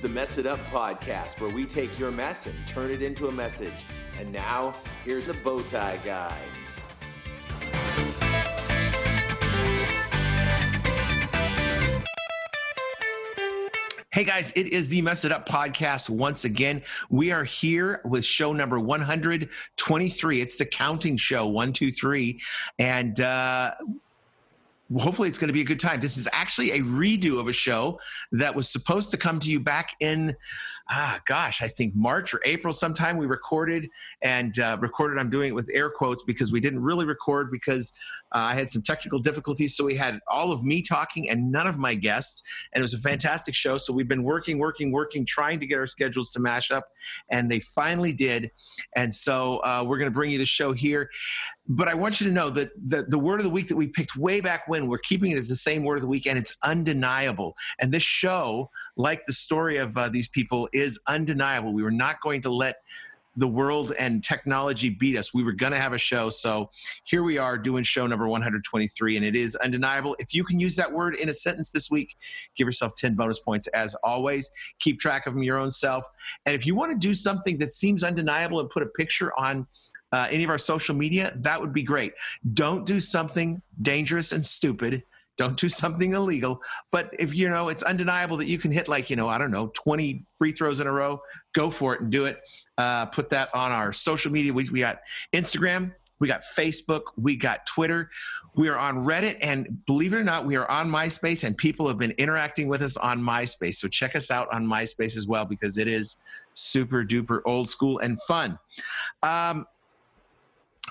the Mess It Up podcast, where we take your mess and turn it into a message. And now, here's the Bowtie Guy. Hey guys, it is the Mess It Up podcast once again. We are here with show number 123. It's the counting show, one, two, three. And uh, hopefully it's going to be a good time. This is actually a redo of a show that was supposed to come to you back in, ah, gosh, I think March or April sometime. We recorded and uh, recorded. I'm doing it with air quotes because we didn't really record because uh, I had some technical difficulties. So we had all of me talking and none of my guests, and it was a fantastic show. So we've been working, working, working, trying to get our schedules to mash up, and they finally did. And so uh, we're going to bring you the show here but I want you to know that the, the word of the week that we picked way back when, we're keeping it as the same word of the week, and it's undeniable. And this show, like the story of uh, these people, is undeniable. We were not going to let the world and technology beat us. We were going to have a show. So here we are doing show number 123, and it is undeniable. If you can use that word in a sentence this week, give yourself 10 bonus points as always. Keep track of them your own self. And if you want to do something that seems undeniable and put a picture on uh, any of our social media, that would be great. Don't do something dangerous and stupid. Don't do something illegal. But if you know it's undeniable that you can hit like you know I don't know 20 free throws in a row, go for it and do it. Uh, put that on our social media. We, we got Instagram, we got Facebook, we got Twitter, we are on Reddit, and believe it or not, we are on MySpace, and people have been interacting with us on MySpace. So check us out on MySpace as well because it is super duper old school and fun. Um,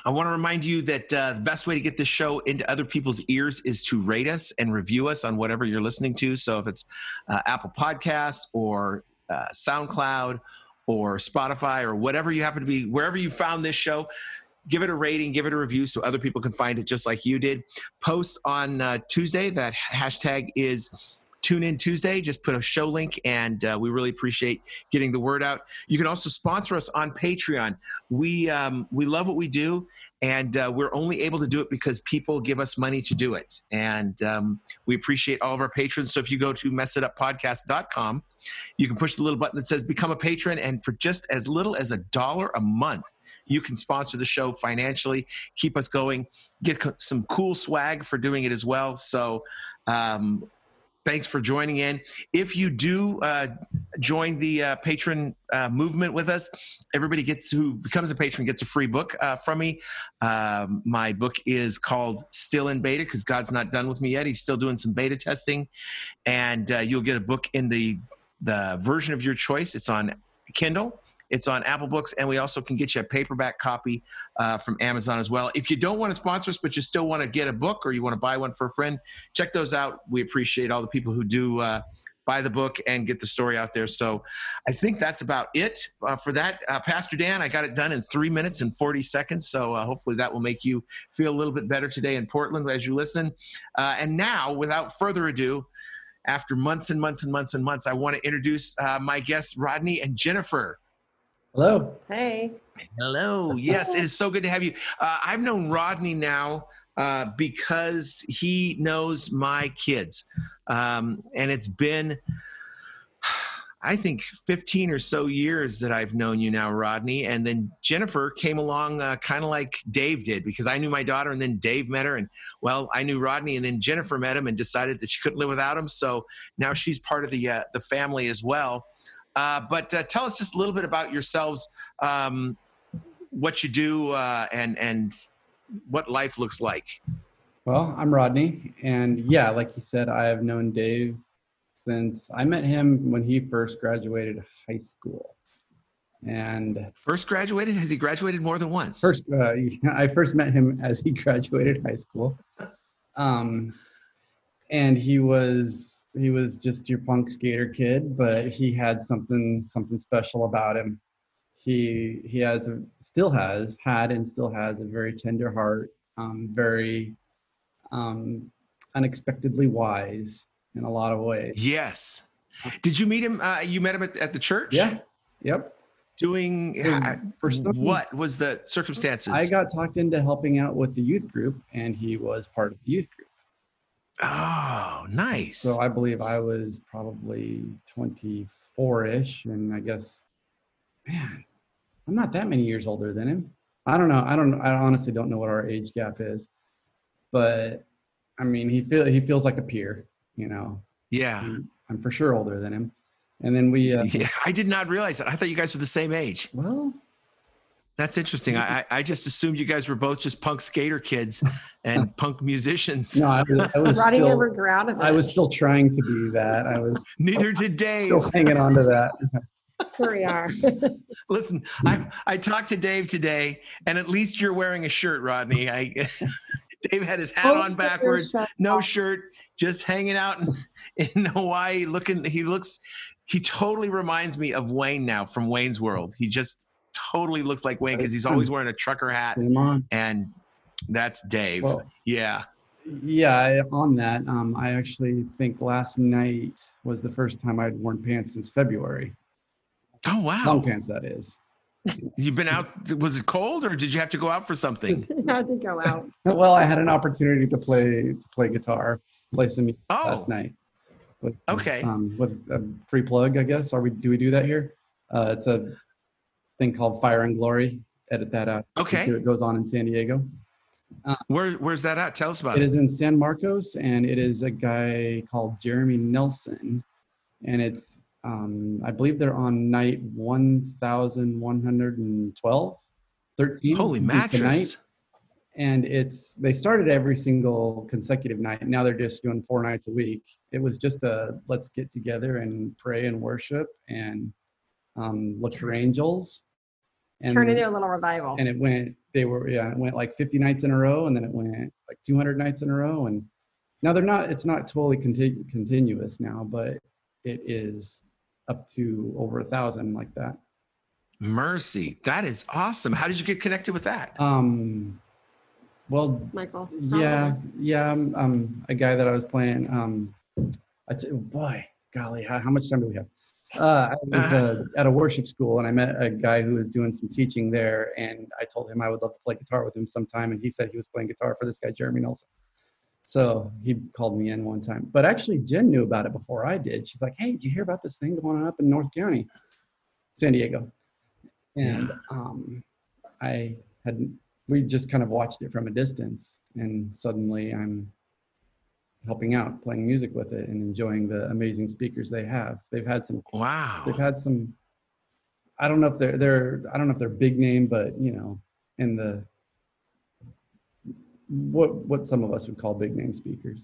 I want to remind you that uh, the best way to get this show into other people's ears is to rate us and review us on whatever you're listening to. So if it's uh, Apple Podcasts or uh, SoundCloud or Spotify or whatever you happen to be, wherever you found this show, give it a rating, give it a review so other people can find it just like you did. Post on uh, Tuesday. That hashtag is tune in Tuesday. Just put a show link, and uh, we really appreciate getting the word out. You can also sponsor us on Patreon. We um, we love what we do, and uh, we're only able to do it because people give us money to do it, and um, we appreciate all of our patrons. So if you go to messituppodcast.com, you can push the little button that says "Become a Patron," and for just as little as a dollar a month. You can sponsor the show financially, keep us going, get some cool swag for doing it as well. So, um, thanks for joining in. If you do uh, join the uh, patron uh, movement with us, everybody gets who becomes a patron gets a free book uh, from me. Um, my book is called Still in Beta because God's not done with me yet. He's still doing some beta testing, and uh, you'll get a book in the the version of your choice. It's on Kindle it's on Apple Books, and we also can get you a paperback copy uh, from Amazon as well. If you don't want to sponsor us, but you still want to get a book or you want to buy one for a friend, check those out. We appreciate all the people who do. Uh, buy the book and get the story out there. So I think that's about it uh, for that. Uh, Pastor Dan, I got it done in three minutes and 40 seconds. So uh, hopefully that will make you feel a little bit better today in Portland as you listen. Uh, and now, without further ado, after months and months and months and months, I want to introduce uh, my guests, Rodney and Jennifer. Hello. Hey. Hello. Yes, it is so good to have you. Uh, I've known Rodney now uh, because he knows my kids. Um, and it's been, I think, 15 or so years that I've known you now, Rodney. And then Jennifer came along uh, kind of like Dave did because I knew my daughter and then Dave met her. And well, I knew Rodney and then Jennifer met him and decided that she couldn't live without him. So now she's part of the, uh, the family as well. Uh, but uh, tell us just a little bit about yourselves, um, what you do, uh, and and what life looks like. Well, I'm Rodney, and yeah, like you said, I have known Dave since I met him when he first graduated high school. And first graduated? Has he graduated more than once? First, uh, I first met him as he graduated high school. Um, and he was he was just your punk skater kid, but he had something something special about him. He he has a, still has had and still has a very tender heart, um, very um, unexpectedly wise in a lot of ways. Yes. Did you meet him? Uh, you met him at, at the church? Yeah. Yep. Doing uh, what was the circumstances? I got talked into helping out with the youth group, and he was part of the youth group. Oh, nice. So I believe I was probably 24 four-ish, and I guess, man, I'm not that many years older than him. I don't know. I don't. I honestly don't know what our age gap is, but I mean, he feel he feels like a peer. You know, Yeah. I'm, I'm for sure older than him. And then we, uh, Yeah. I did not realize that. I thought you guys were the same age. well, That's interesting. I, I I just assumed you guys were both just punk skater kids and punk musicians. no, I was, I was Roddy still, never grew out of it. I was still trying to be that. I was Neither did Dave. still hanging on to that. Here we are. Listen, I I talked to Dave today, and at least you're wearing a shirt, Rodney. I Dave had his hat on backwards, no shirt, just hanging out in, in Hawaii, looking. He looks. He totally reminds me of Wayne now from Wayne's World. He just totally looks like Wayne because he's always wearing a trucker hat, and that's Dave. Well, yeah. yeah, on that, um, I actually think last night was the first time I'd worn pants since February. Oh wow, Long pants, that is. You've been out. Was it cold, or did you have to go out for something? Had to go out. Well, I had an opportunity to play to play guitar, play some music Oh. last night. With, Okay. Um, with a free plug, I guess. Are we? Do we do that here? Uh, it's a thing called Fire and Glory. Edit that out. Okay. It goes on in San Diego. Where Where's that at? Tell us about It it. is in San Marcos, and it is a guy called Jeremy Nelson, and it's um, I believe they're on night 1,112, 13. Holy mattress. And it's they started every single consecutive night. Now they're just doing four nights a week. It was just a let's get together and pray and worship and um, look for angels. And Turn into a little revival. and it went they were yeah it went like 50 nights in a row and then it went like 200 nights in a row and now they're not it's not totally conti- continuous now but it is up to over a thousand like that Mercy. That is awesome. How did you get connected with that? um well Michael. yeah yeah um, um a guy that i was playing um i t- boy golly how, how much time do we have uh, I was uh, at a worship school and I met a guy who was doing some teaching there. And I told him I would love to play guitar with him sometime. And he said he was playing guitar for this guy, Jeremy Nelson. So he called me in one time. But actually, Jen knew about it before I did. She's like, hey, did you hear about this thing going on up in North County, San Diego? And um, I had, we just kind of watched it from a distance. And suddenly I'm helping out, playing music with it, and enjoying the amazing speakers they have. They've had some Wow. they've had some i don't know if they're they're i don't know if they're big name but you know in the what what some of us would call big name speakers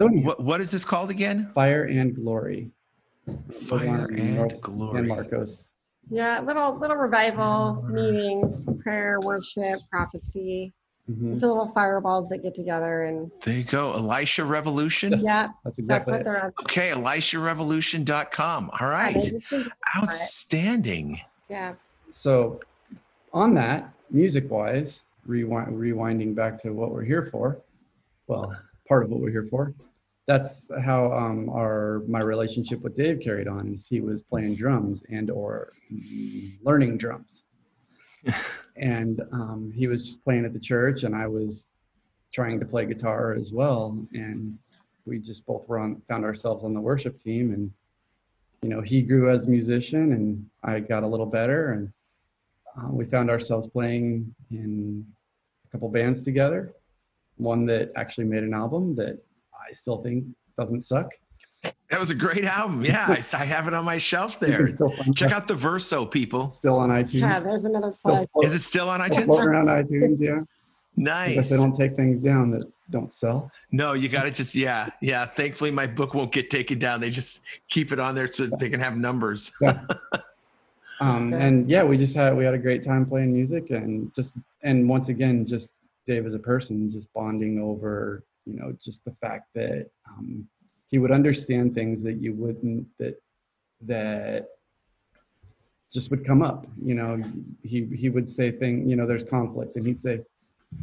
so anyhow, What What is this called again? fire and glory Fire in and San Glory. marcos Yeah, little little revival meetings, prayer, worship, prophecy. Mhm. It's little fireballs that get together and There you go. Elisha Revolution. Yes, Yeah, that's that's exactly what it. they're on. Okay, ElishaRevolution.com. All right. Outstanding. Yeah. so on that music wise rewind, rewinding back to what we're here for well part of what we're here for that's how um, our my relationship with dave carried on is he was playing drums and or mm, learning drums and um, he was just playing at the church and i was trying to play guitar as well. And we just both were on found ourselves on the worship team and you know he grew as a musician and i got a little better. And uh, we found ourselves playing in a couple bands together. One that actually made an album that i still think doesn't suck That was a great album. Yeah, I, I have it on my shelf there. Check out the Verso, people. still on itunes Yeah, there's another still plug. Is it still on iTunes? floating around itunes yeah I guess Nice. they don't take things down that don't sell No, you got to just yeah, yeah. Thankfully, my book won't get taken down. They just keep it on there so they can have numbers. um, and yeah we just had we had a great time playing music and just and once again just dave as a person just bonding over you know just the fact that um, he would understand things that you wouldn't that that just would come up you know? He he would say thing you know there's conflicts and he'd say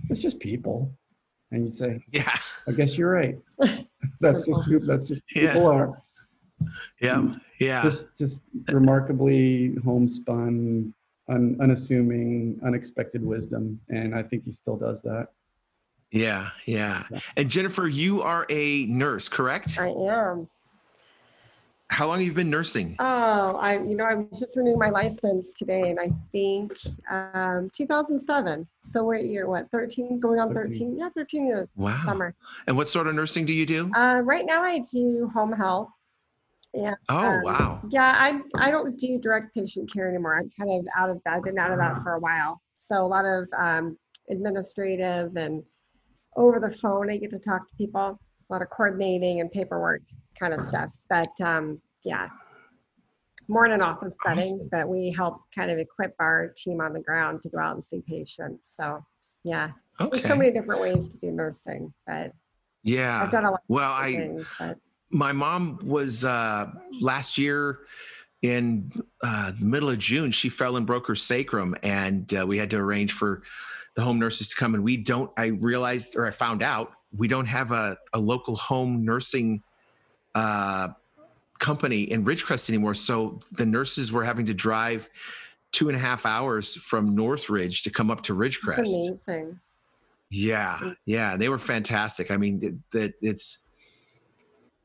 it's just people. And you'd say Yeah, i guess you're right. That's just who that's just who Yeah. people are. Yeah, yeah. just just remarkably homespun un, unassuming unexpected wisdom and i think he still does that Yeah, yeah. And Jennifer, you are a nurse, correct? I am. How long have you been nursing? Oh, I, you know, I was just renewing my license today, and I think um, 2007. So what year? What 13? Going on 13? 13. Yeah, 13 years. Wow. Summer. And what sort of nursing do you do? Uh, right now, I do home health. Yeah. Oh, um, wow. Yeah, I I don't do direct patient care anymore. I'm kind of out of that. I've been out of that for a while. So a lot of um, administrative and over the phone. I get to talk to people. A lot of coordinating and paperwork kind of stuff. But um, yeah, more in an office setting. But we help kind of equip our team on the ground to go out and see patients. So yeah, there's so many different ways to do nursing. But Yeah. I've done a lot Well, of I things. My mom was uh, last year in uh, the middle of June. She fell and broke her sacrum, and uh, we had to arrange for the home nurses to come. And we don't. I realized, or I found out, we don't have a, a local home nursing uh, company in Ridgecrest anymore. So the nurses were having to drive two and a half hours from Northridge to come up to Ridgecrest. amazing. Yeah, yeah, they were fantastic. I mean, th- that it's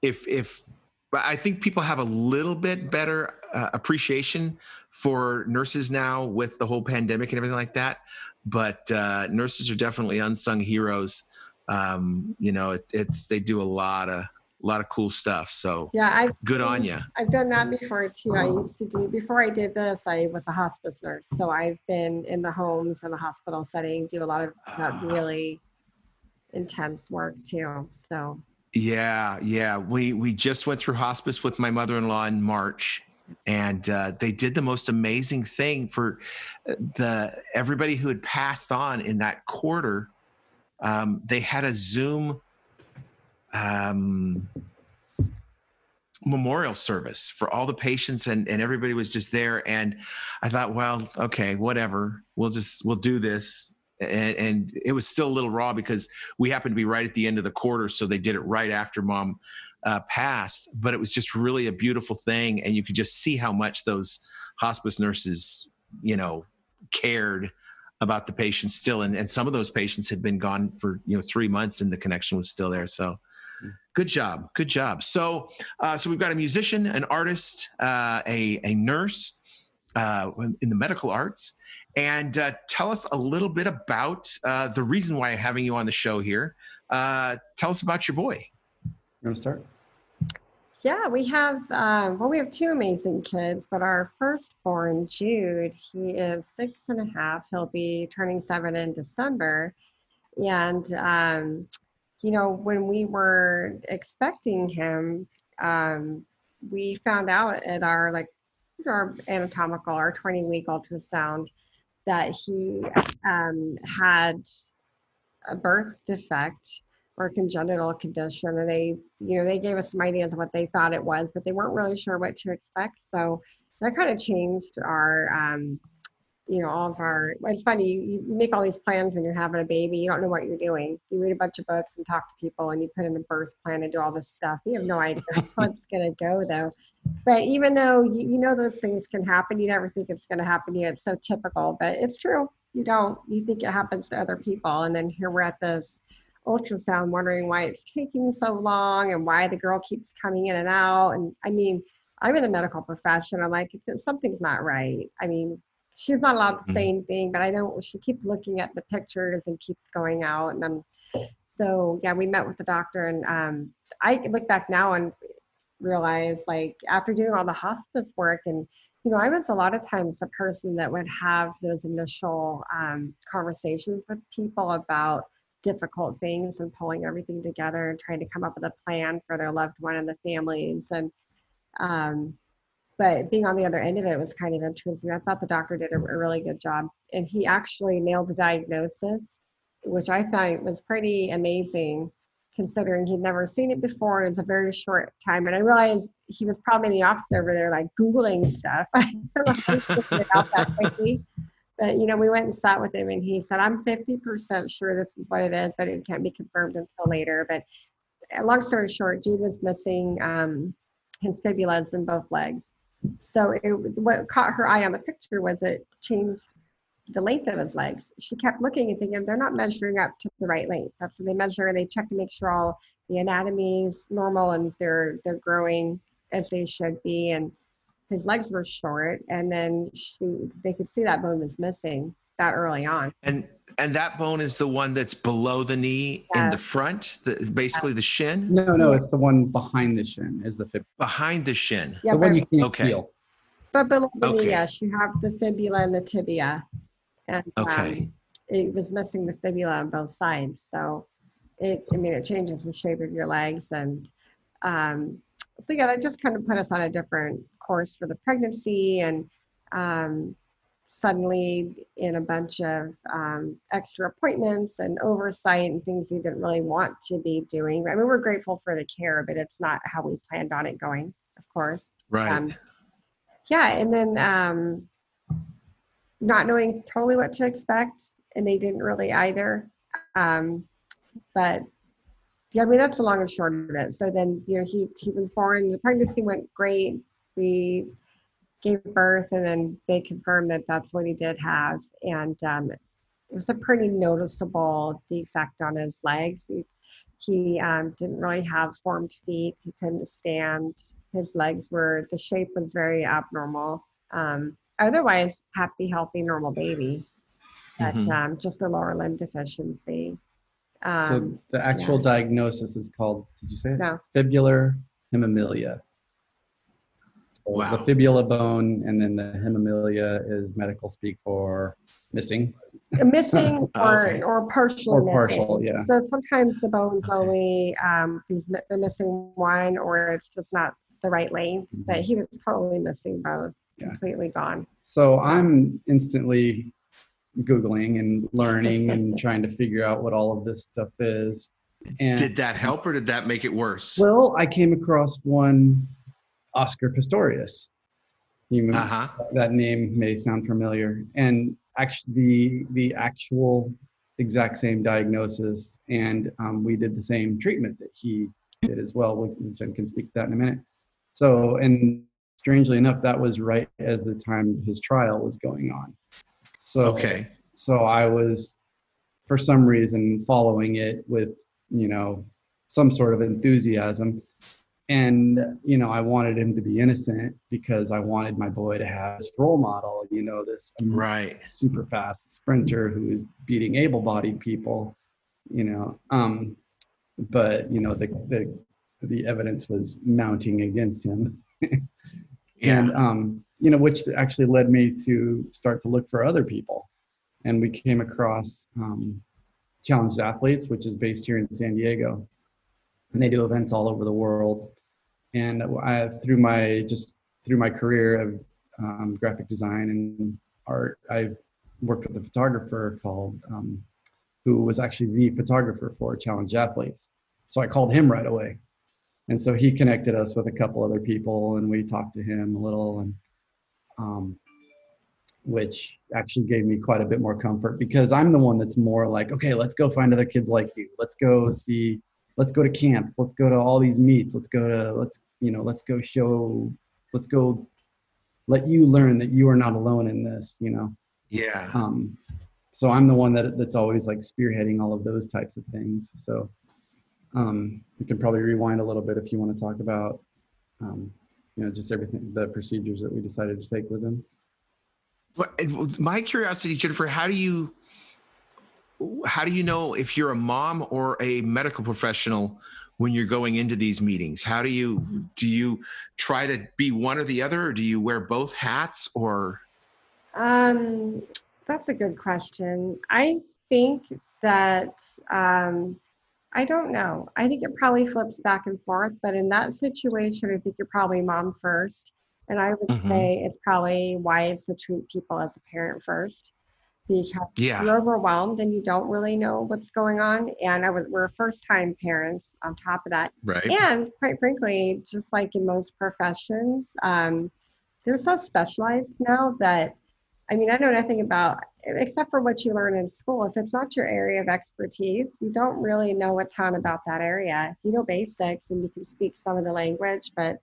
if if but I think people have a little bit better uh, appreciation for nurses now with the whole pandemic and everything like that. But uh, nurses are definitely unsung heroes. Um, you know, it's it's they do a lot of a lot of cool stuff. So Yeah, I good on you. I've done that before too. I used to do before I did this. I was a hospice nurse, so I've been in the homes and the hospital setting, do a lot of that Ah. really intense work too. So Yeah, yeah. We we just went through hospice with my mother-in-law in March, and uh, they did the most amazing thing for uh, the everybody who had passed on in that quarter. Um, they had a Zoom um, memorial service for all the patients, and and everybody was just there. And I thought, well, okay, whatever. We'll just we'll do this. And, and it was still a little raw because we happened to be right at the end of the quarter, so they did it right after mom uh, passed. But it was just really a beautiful thing, and you could just see how much those hospice nurses, you know, cared about the patients still. And, and some of those patients had been gone for you know three months, and the connection was still there. So. Good job, good job. So, uh, so we've got a musician, an artist, uh, a a nurse uh, in the medical arts, and uh, tell us a little bit about uh, the reason why I'm having you on the show here. Uh, tell us about your boy. You want to start? yeah, we have um, well, we have two amazing kids, but our firstborn Jude, he is six and a half. He'll be turning seven in December, and um, you know when we were expecting him, um, we found out at our like our anatomical, our 20 week ultrasound, that he um, had a birth defect or congenital condition and they you know they gave us some ideas of what they thought it was but they weren't really sure what to expect. So that kind of changed our um you know all of our it's funny you, make all these plans when you're having a baby you don't know what you're doing. You read a bunch of books and talk to people and you put in a birth plan and do all this stuff. You have no idea how it's going to go though. But even though you, you know those things can happen you never think it's going to happen to you it's so typical but it's true. You don't. You think it happens to other people and then here we're at this ultrasound wondering why it's taking so long and why the girl keeps coming in and out. And i mean i'm in the medical profession. I'm like something's not right. I mean she's not allowed to say anything but i don't know she keeps looking at the pictures and keeps going out. And i'm so yeah we met with the doctor and um, i look back now and realize like after doing all the hospice work and you know i was a lot of times the person that would have those initial um, conversations with people about difficult things and pulling everything together and trying to come up with a plan for their loved one and the families and um, but being on the other end of it was kind of interesting. I thought the doctor did a, a really good job and he actually nailed the diagnosis which i thought was pretty amazing considering he'd never seen it before it's a very short time. And i realized he was probably in the office over there like googling stuff. I don't know if he figured it out that quickly but you know, we went and sat with him, and he said, "I'm 50% sure this is what it is, but it can't be confirmed until later." But uh, long story short, Jude was missing um, his fibulas in both legs. So it, what caught her eye on the picture was it changed the length of his legs. She kept looking and thinking they're not measuring up to the right length. That's what they measure. and They check to make sure all the anatomy is normal and they're they're growing as they should be, and his legs were short, and then she, they could see that bone was missing that early on. And and that bone is the one that's below the knee in the front, the, basically the shin, No, no, it's the one behind the shin is the fib. behind the shin. Yeah, the but, one you can't Okay. feel. but below the knee, Okay. yes, you have the fibula and the tibia, and Okay. um, it was missing the fibula on both sides. So it, I mean, it changes the shape of your legs. And um, so, yeah, that just kind of put us on a different course for the pregnancy. And um, suddenly, in a bunch of um, extra appointments and oversight and things we didn't really want to be doing. I mean, we're grateful for the care, but it's not how we planned on it going, of course Right. um, yeah and then um, not knowing totally what to expect and they didn't really either um, but yeah i mean that's the long and short of it. So then you know he he was born the pregnancy went great. We gave birth and then they confirmed that that's what he did have. And um, it was a pretty noticeable defect on his legs. He, he um, didn't really have formed feet. He couldn't stand. His legs were the shape was very abnormal. Um, otherwise happy healthy normal baby. But Mhm. um, just a lower limb deficiency so um, the actual yeah. diagnosis is called, did you say it? no Fibular hemimelia. So Wow. The fibula bone and then the hemimelia is medical speak for missing. missing or Okay. or partial Or missing. partial, yeah. So sometimes the bone's Okay. only um, he's they're missing one, or it's just not the right length. But he was totally missing both, Yeah. completely gone. So I'm instantly Googling and learning and trying to figure out what all of this stuff is. And Did that help or did that make it worse? well, I came across one Oscar Pistorius. You, Uh huh. that name may sound familiar and actually the the actual exact same diagnosis and um, we did the same treatment that he did as well which i can speak to that in a minute so and strangely enough that was right as the time his trial was going on so Okay. so i was for some reason following it with you know some sort of enthusiasm and you know i wanted him to be innocent because i wanted my boy to have this role model you know this Right. super fast sprinter who is beating able-bodied people you know um but you know the the the evidence was mounting against him Yeah. and um, you know, which actually led me to start to look for other people, and we came across um, Challenged Athletes, which is based here in San Diego, and they do events all over the world. And I, through my just through my career of um, graphic design and art, I worked with a photographer called um, who was actually the photographer for Challenged Athletes. So I called him right away and so he connected us with a couple other people and we talked to him a little and um, which actually gave me quite a bit more comfort because i'm the one that's more like okay let's go find other kids like you let's go see let's go to camps let's go to all these meets let's go to let's you know let's go show let's go let you learn that you are not alone in this you know Yeah. um, so I'm the one that that's always like spearheading all of those types of things. So um, we can probably rewind a little bit if you want to talk about, um, you know, just everything, the procedures that we decided to take with him. But my curiosity, Jennifer, how do you how do you know if you're a mom or a medical professional when you're going into these meetings? How do you do you try to be one or the other, or do you wear both hats? Or Um, that's a good question. I think that um, I don't know. I think it probably flips back and forth, but in that situation, I think you're probably mom first. And I would Mhm. say it's probably wise to treat people as a parent first because yeah, you're overwhelmed and you don't really know what's going on. And I was we're first time parents on top of that. right, And quite frankly, just like in most professions, um, they're so specialized now that I mean, I know nothing about except for what you learn in school. If it's not your area of expertise, you don't really know a ton about that area. You know basics and you can speak some of the language, but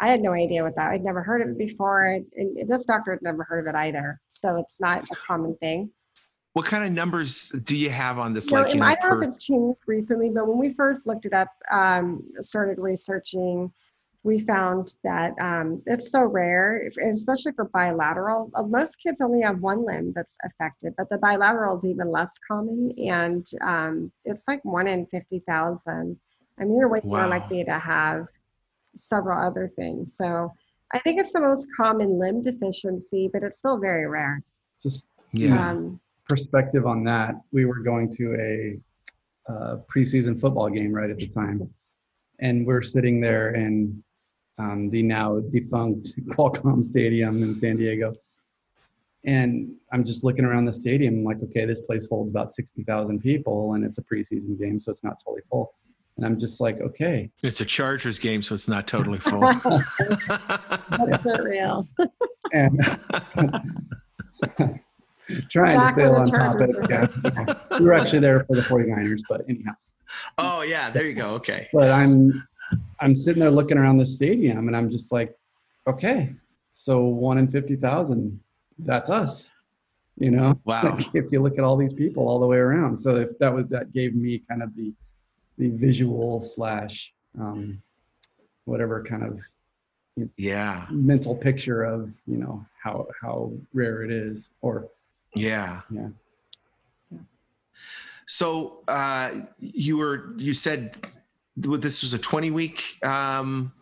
I had no idea what that. I'd never heard of it before, and this doctor had never heard of it either. So it's not a common thing. What kind of numbers do you have on this? No, like, you know, I don't know if it's changed recently, but when we first looked it up, um, started researching, we found that um, it's so rare, especially for bilateral. Uh, most kids only have one limb that's affected, but the bilateral is even less common, and um, it's like one in fifty thousand. I mean, you're way more likely to have several other things. So I think it's the most common limb deficiency, but it's still very rare. Just Yeah. Um, perspective on that, we were going to a uh, preseason football game right at the time, and we're sitting there in um, the now defunct Qualcomm Stadium in San Diego, and I'm just looking around the stadium, like, okay, this place holds about sixty thousand people, and it's a preseason game, so it's not totally full. And I'm just like, okay, It's a Chargers game, so it's not totally full. that's not real. and trying Back to stay when the on topic. Chargers Yeah. we were actually there for the 49ers, but anyhow. oh yeah, there you go. Okay. but I'm I'm sitting there looking around the stadium and I'm just like, okay, so one in fifty thousand, that's us. You know? Wow. Like, if you look at all these people all the way around. So if that was that gave me kind of the the visual slash um whatever kind of Yeah. mental picture of, you know, how how rare it is. Or Yeah. Yeah. So uh, you were you said this was a 20 week um,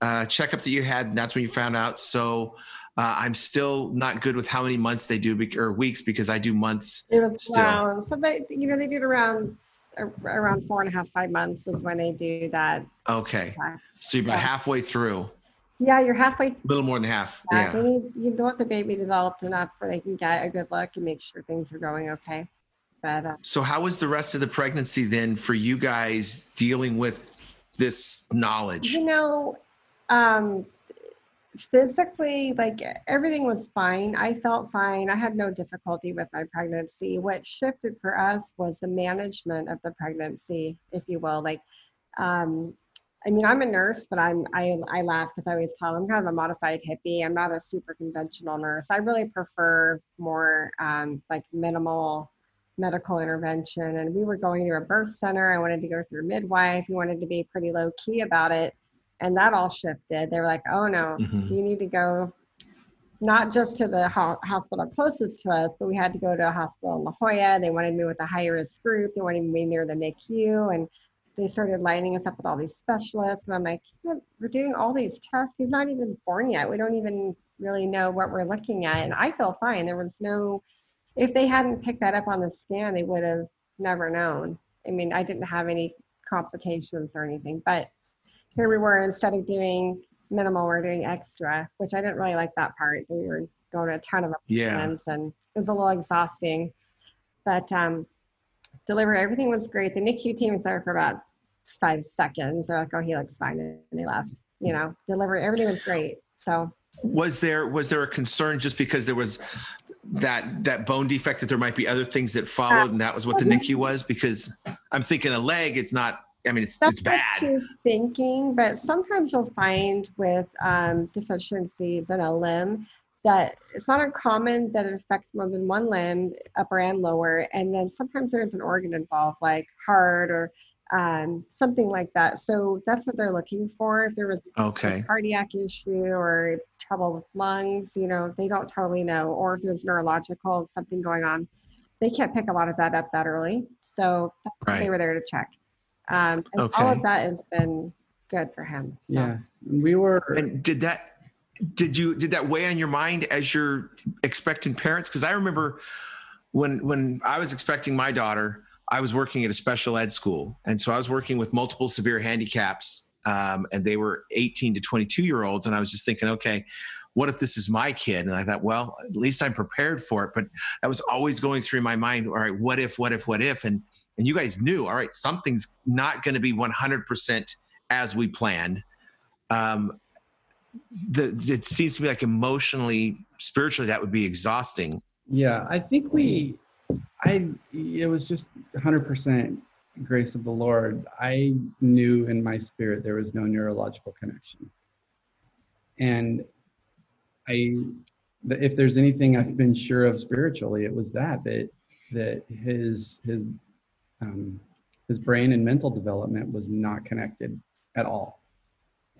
uh, checkup that you had, and that's when you found out. So uh, I'm still not good with how many months they do bec- or weeks because I do months. It was Still. around, so they, you know, they do it around, around four and a half, five months is when they do that. Okay. Okay. So you're about Yeah. halfway through, Yeah, you're halfway. a little more than half. They Yeah. need, you want the baby developed enough where they can get a good look and make sure things are going okay. But uh, So how was the rest of the pregnancy then for you guys dealing with this knowledge? you know, um, physically, like everything was fine. I felt fine. I had no difficulty with my pregnancy. What shifted for us was the management of the pregnancy, if you will. Like, um, I mean, I'm a nurse, but I'm I I laugh because I always tell them I'm kind of a modified hippie. I'm not a super conventional nurse. I really prefer more um, like minimal medical intervention. And we were going to a birth center. I wanted to go through midwife. We wanted to be pretty low key about it, and that all shifted. They were like, "Oh no, Mhm. you need to go." Not just to the ho- hospital closest to us, but we had to go to a hospital in La Jolla. They wanted me with a high risk group. They wanted me near the NICU, and they started lining us up with all these specialists. And I'm like, "Yeah, we're doing all these tests. He's not even born yet. We don't even really know what we're looking at. And I feel fine. There was no, if they hadn't picked that up on the scan, they would have never known. I mean, I didn't have any complications or anything, but here we were, instead of doing minimal, we're doing extra, which I didn't really like that part. We were going to a ton of Yeah. appointments and it was a little exhausting. But um, delivery, everything was great. The NICU team was there for about five seconds. They're like, oh, he looks fine. And they left. You know, delivery, everything was great. So was there was there a concern just because there was that that bone defect that there might be other things that followed and that was what the NICU was because I'm thinking a leg it's not I mean it's that's it's bad what you're thinking. But sometimes you'll find with um, deficiencies in a limb that it's not uncommon that it affects more than one limb, upper and lower. And then sometimes there's an organ involved, like heart or um, something like that. So that's what they're looking for. If there was a okay cardiac issue or trouble with lungs, you know, they don't totally know. Or if there's neurological something going on, they can't pick a lot of that up that early. So that's what they were there to check. Um, and all of that has been good for him. So. yeah, we were and did that did you did that weigh on your mind as you're expecting parents because I remember when when I was expecting my daughter I was working at a special ed school and so I was working with multiple severe handicaps um, and they were 18 to 22 year olds and I was just thinking okay what if this is my kid? And I thought, well, at least I'm prepared for it. But that was always going through my mind. All right, what if, what if, what if? And and you guys knew, all right, something's not going to be 100% as we planned. Um, the it seems to me like emotionally, spiritually, that would be exhausting. Yeah, I think we, I, it was just 100% grace of the Lord. I knew in my spirit there was no neurological connection. And I, if there's anything I've been sure of spiritually, it was that, that, that his, his, um, his brain and mental development was not connected at all.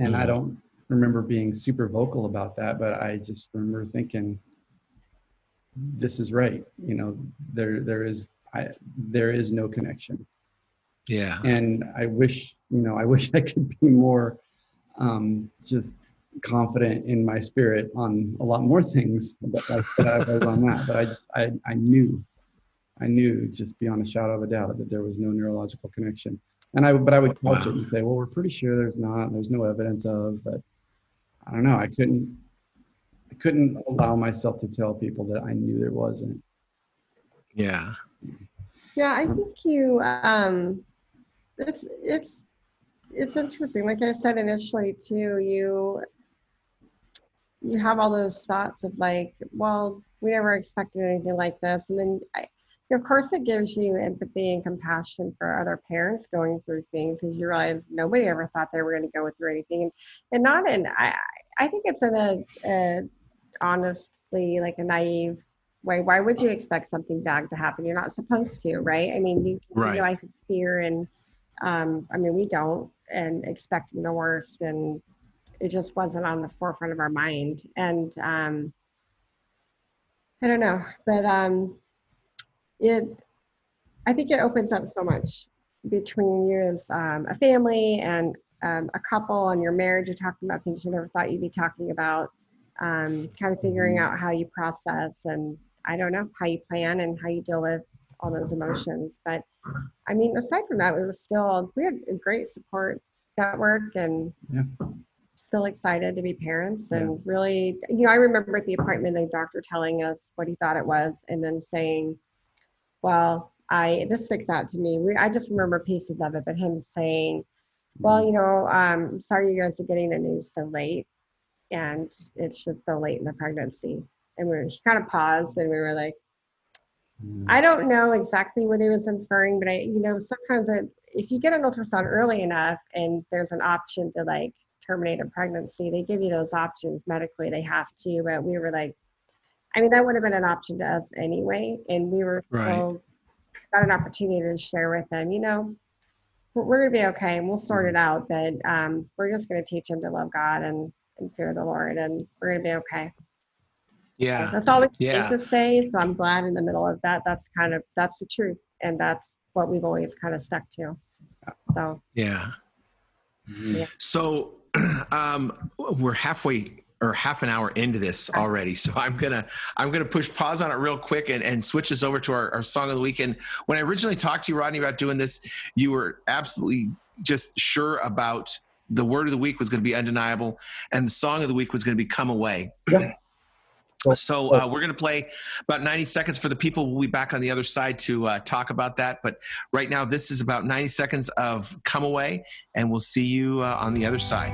and I Mhm. don't remember being super vocal about that, but I just remember thinking, "This is right." You know, there there is I there is no connection, Yeah. and I wish you know I wish I could be more um, just confident in my spirit on a lot more things. But I said I was on that, but I just I I knew, I knew just beyond a shadow of a doubt that there was no neurological connection. And I but I would couch Wow. it and say, well, we're pretty sure there's not. There's no evidence of, but I don't know. I couldn't, I couldn't allow myself to tell people that I knew there wasn't. Yeah. Yeah, I think you. Um, it's it's it's interesting. Like I said initially, too, you you have all those thoughts of like, well, we never expected anything like this, and then I, of course it gives you empathy and compassion for other parents going through things because you realize nobody ever thought they were going to go through anything, and and not in I I think it's in a, a honestly like a naive way. Why would you expect something bad to happen? You're not supposed to, right? I mean, you Right. life in fear, and um, I mean, we don't, and expecting the worst, and it just wasn't on the forefront of our mind. And um, I don't know, but um, it, I think it opens up so much between you as um, a family and um, a couple and your marriage. You're talking about things you never thought you'd be talking about um, kind of figuring out how you process and I don't know how you plan and how you deal with all those emotions. But I mean, aside from that, we were still we had a great support network and Yeah. still excited to be parents and really, you know, I remember at the appointment the doctor telling us what he thought it was and then saying, "Well, I this sticks out to me. We I just remember pieces of it, but him saying." Well, you know, um, sorry you guys are getting the news so late, and it's just so late in the pregnancy. And we he kind of paused, and we were like, Mm. I don't know exactly what he was inferring, but I, you know, sometimes it, if you get an ultrasound early enough, and there's an option to like terminate a pregnancy, they give you those options medically. They have to, but we were like, I mean, that would have been an option to us anyway, and we were Right. still got an opportunity to share with them. You know, we're, we're gonna be okay, and we'll sort it out. But um, we're just gonna teach them to love God and and fear the Lord, and we're gonna be okay. Yeah. That's all we can Yeah. to say. So I'm glad in the middle of that. That's kind of that's the truth, and that's what we've always kind of stuck to. So Yeah. Mhm. Yeah. So um, we're halfway or half an hour into this already. So I'm gonna I'm gonna push pause on it real quick and, and switch this over to our, our song of the week. And when I originally talked to you, Rodney, about doing this, you were absolutely just sure about the word of the week was going to be undeniable, and the song of the week was going to be "Come Away." Yeah. So uh, we're going to play about 90 seconds for the people. We'll be back on the other side to uh, talk about that. But right now, this is about 90 seconds of "Come Away," and we'll see you uh, on the other side.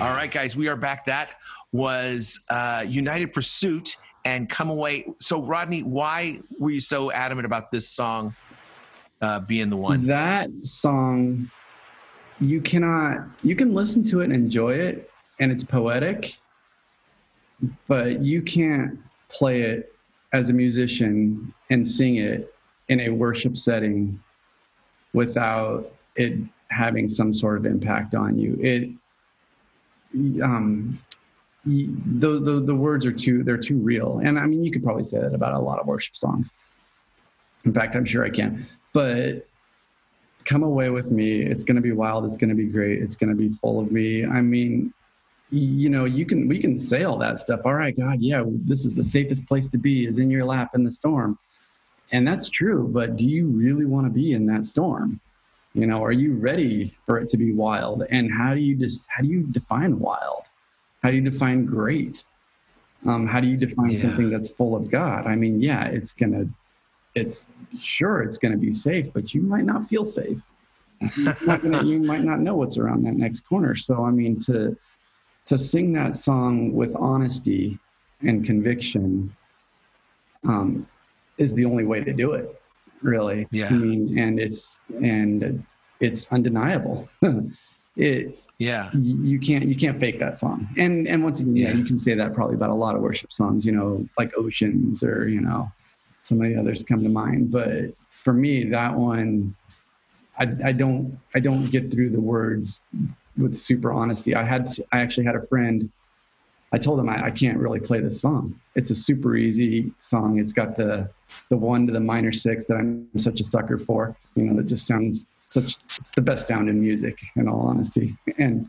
All right, guys, we are back. That was uh, United Pursuit and Come Away. So, Rodney, why were you so adamant about this song uh, being the one? That song, you cannot, you can listen to it and enjoy it, and it's poetic, but you can't play it as a musician and sing it in a worship setting without it having some sort of impact on you. It um the, the the words are too they're too real. And I mean you could probably say that about a lot of worship songs. In fact, I'm sure I can. But come away with me. It's going to be wild. It's going to be great. It's going to be full of me. I mean, you know, you can we can say all that stuff. All right, God, yeah, this is the safest place to be is in your lap in the storm. And that's true, but do you really want to be in that storm? You know, are you ready for it to be wild? And how do you just how do you define wild? How do you define great? Um, how do you define Yeah. something that's full of God? I mean, yeah, it's gonna, it's sure it's gonna be safe, but you might not feel safe. Gonna- you might not know what's around that next corner. So I mean, to to sing that song with honesty and conviction um, is the only way to do it. Really, Yeah. I mean, and it's and it's undeniable. it Yeah. you can't you can't fake that song. And and once again, yeah, Yeah. you can say that probably about a lot of worship songs. You know, like Oceans or you know, some of the others come to mind. But for me, that one, I I don't I don't get through the words with super honesty. I had I actually had a friend. I told him I, I can't really play this song. It's a super easy song. It's got the the one to the minor six that I'm such a sucker for. You know, that just sounds such. It's the best sound in music, in all honesty. And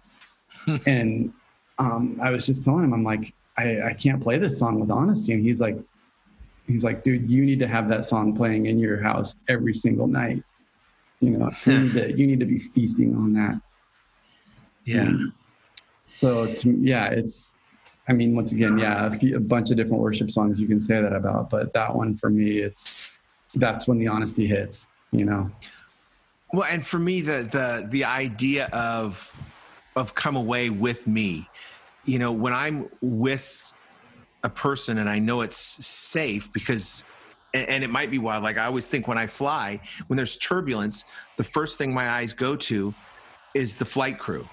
and um, I was just telling him, I'm like, I, I can't play this song with honesty. And he's like, he's like, dude, you need to have that song playing in your house every single night. You know, you need to you need to be feasting on that. Yeah. And So to, yeah, it's. I mean, once again, yeah, a, few, a bunch of different worship songs you can say that about, but that one for me, it's that's when the honesty hits. You know. Well, and for me, the the the idea of of come away with me, you know, when I'm with a person and I know it's safe because and, and it might be wild. Like I always think when I fly, when there's turbulence, the first thing my eyes go to is the flight crew.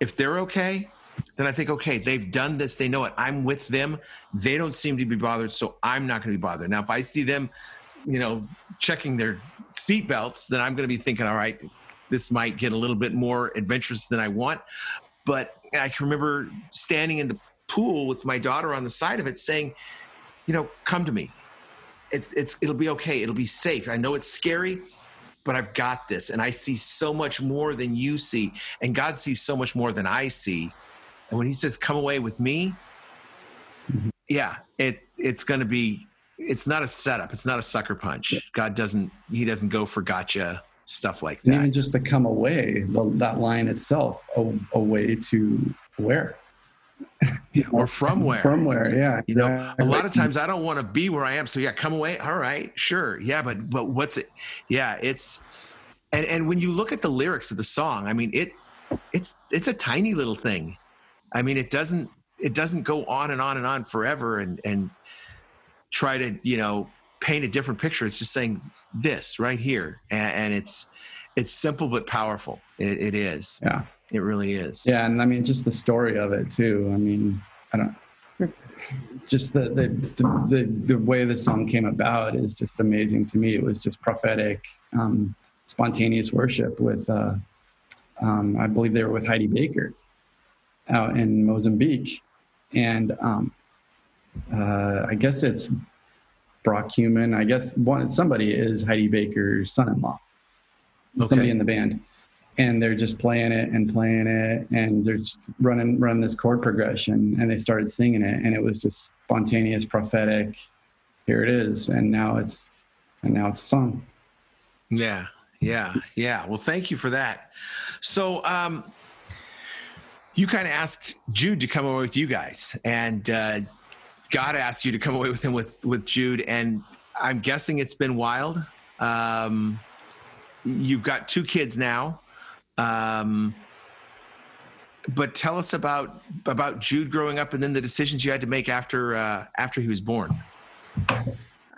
If they're okay, then I think, okay, they've done this, they know it. I'm with them. They don't seem to be bothered, so I'm not going to be bothered. Now, if I see them, you know, checking their seatbelts, then I'm going to be thinking, all right, this might get a little bit more adventurous than I want. But I can remember standing in the pool with my daughter on the side of it saying, you know, come to me. It, it's it'll be okay. It'll be safe. I know it's scary, but I've got this. And I see so much more than you see. And God sees so much more than I see. And when he says, come away with me, yeah, it it's gonna be it's not a setup, it's not a sucker punch. God doesn't he doesn't go for gotcha stuff like And that. even just to come away, the, that line itself, a, a way to where? or from where? From where? Yeah. you know a lot of times i don't want to be where i am so yeah come away all right sure yeah but but what's it yeah it's and and when you look at the lyrics of the song i mean it it's it's a tiny little thing i mean it doesn't it doesn't go on and on and on forever and and try to you know paint a different picture it's just saying this right here and, and it's it's simple but powerful it, it is Yeah. it really is Yeah, and I mean just the story of it too. I mean, I don't. Just the the the the, the way the song came about is just amazing to me. It was just prophetic, um, spontaneous worship with. Uh, um, I believe they were with Heidi Baker out in Mozambique, and um, uh, I guess it's Brock Human. I guess one somebody is Heidi Baker's son-in-law. Somebody in the band and they're just playing it and playing it and they're just running running this chord progression and they started singing it and it was just spontaneous prophetic here it is and now it's and now it's a song Yeah, yeah, yeah. Well, thank you for that. So, um, you kind of asked Jude to come away with you guys, and uh, God asked you to come away with him with with Jude, and I'm guessing it's been wild. Um, you've got two kids now, um, but tell us about about Jude growing up, and then the decisions you had to make after uh, after he was born.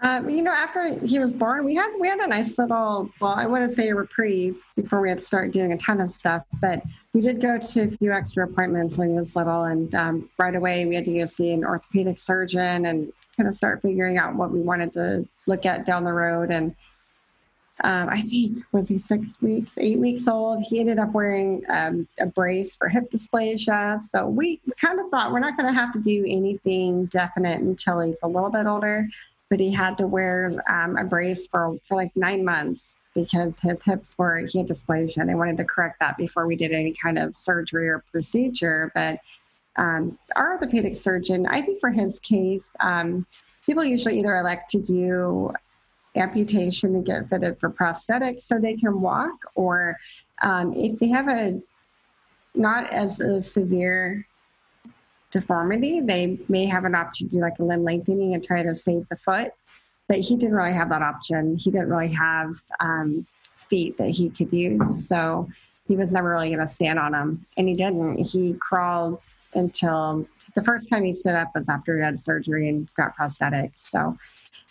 Um, you know, after he was born, we had we had a nice little well, I wouldn't say a reprieve before we had to start doing a ton of stuff, but we did go to a few extra appointments when he was little, and um, right away we had to go see an orthopedic surgeon and kind of start figuring out what we wanted to look at down the road. And um, I think was he six weeks, eight weeks old. He ended up wearing um, a brace for hip dysplasia. So we, we kind of thought we're not going to have to do anything definite until he's a little bit older but he had to wear um, a brace for, for like nine months because his hips were he had dysplasia. And they wanted to correct that before we did any kind of surgery or procedure. But um, our orthopedic surgeon, I think for his case, um, people usually either elect to do amputation and get fitted for prosthetics so they can walk, or um, if they have a not as a severe deformity, they may have an option to do like a limb lengthening and try to save the foot. But he didn't really have that option. He didn't really have um, feet that he could use. So he was never really going to stand on them. And he didn't. He crawled until the first time he stood up was after he had surgery and got prosthetics. So,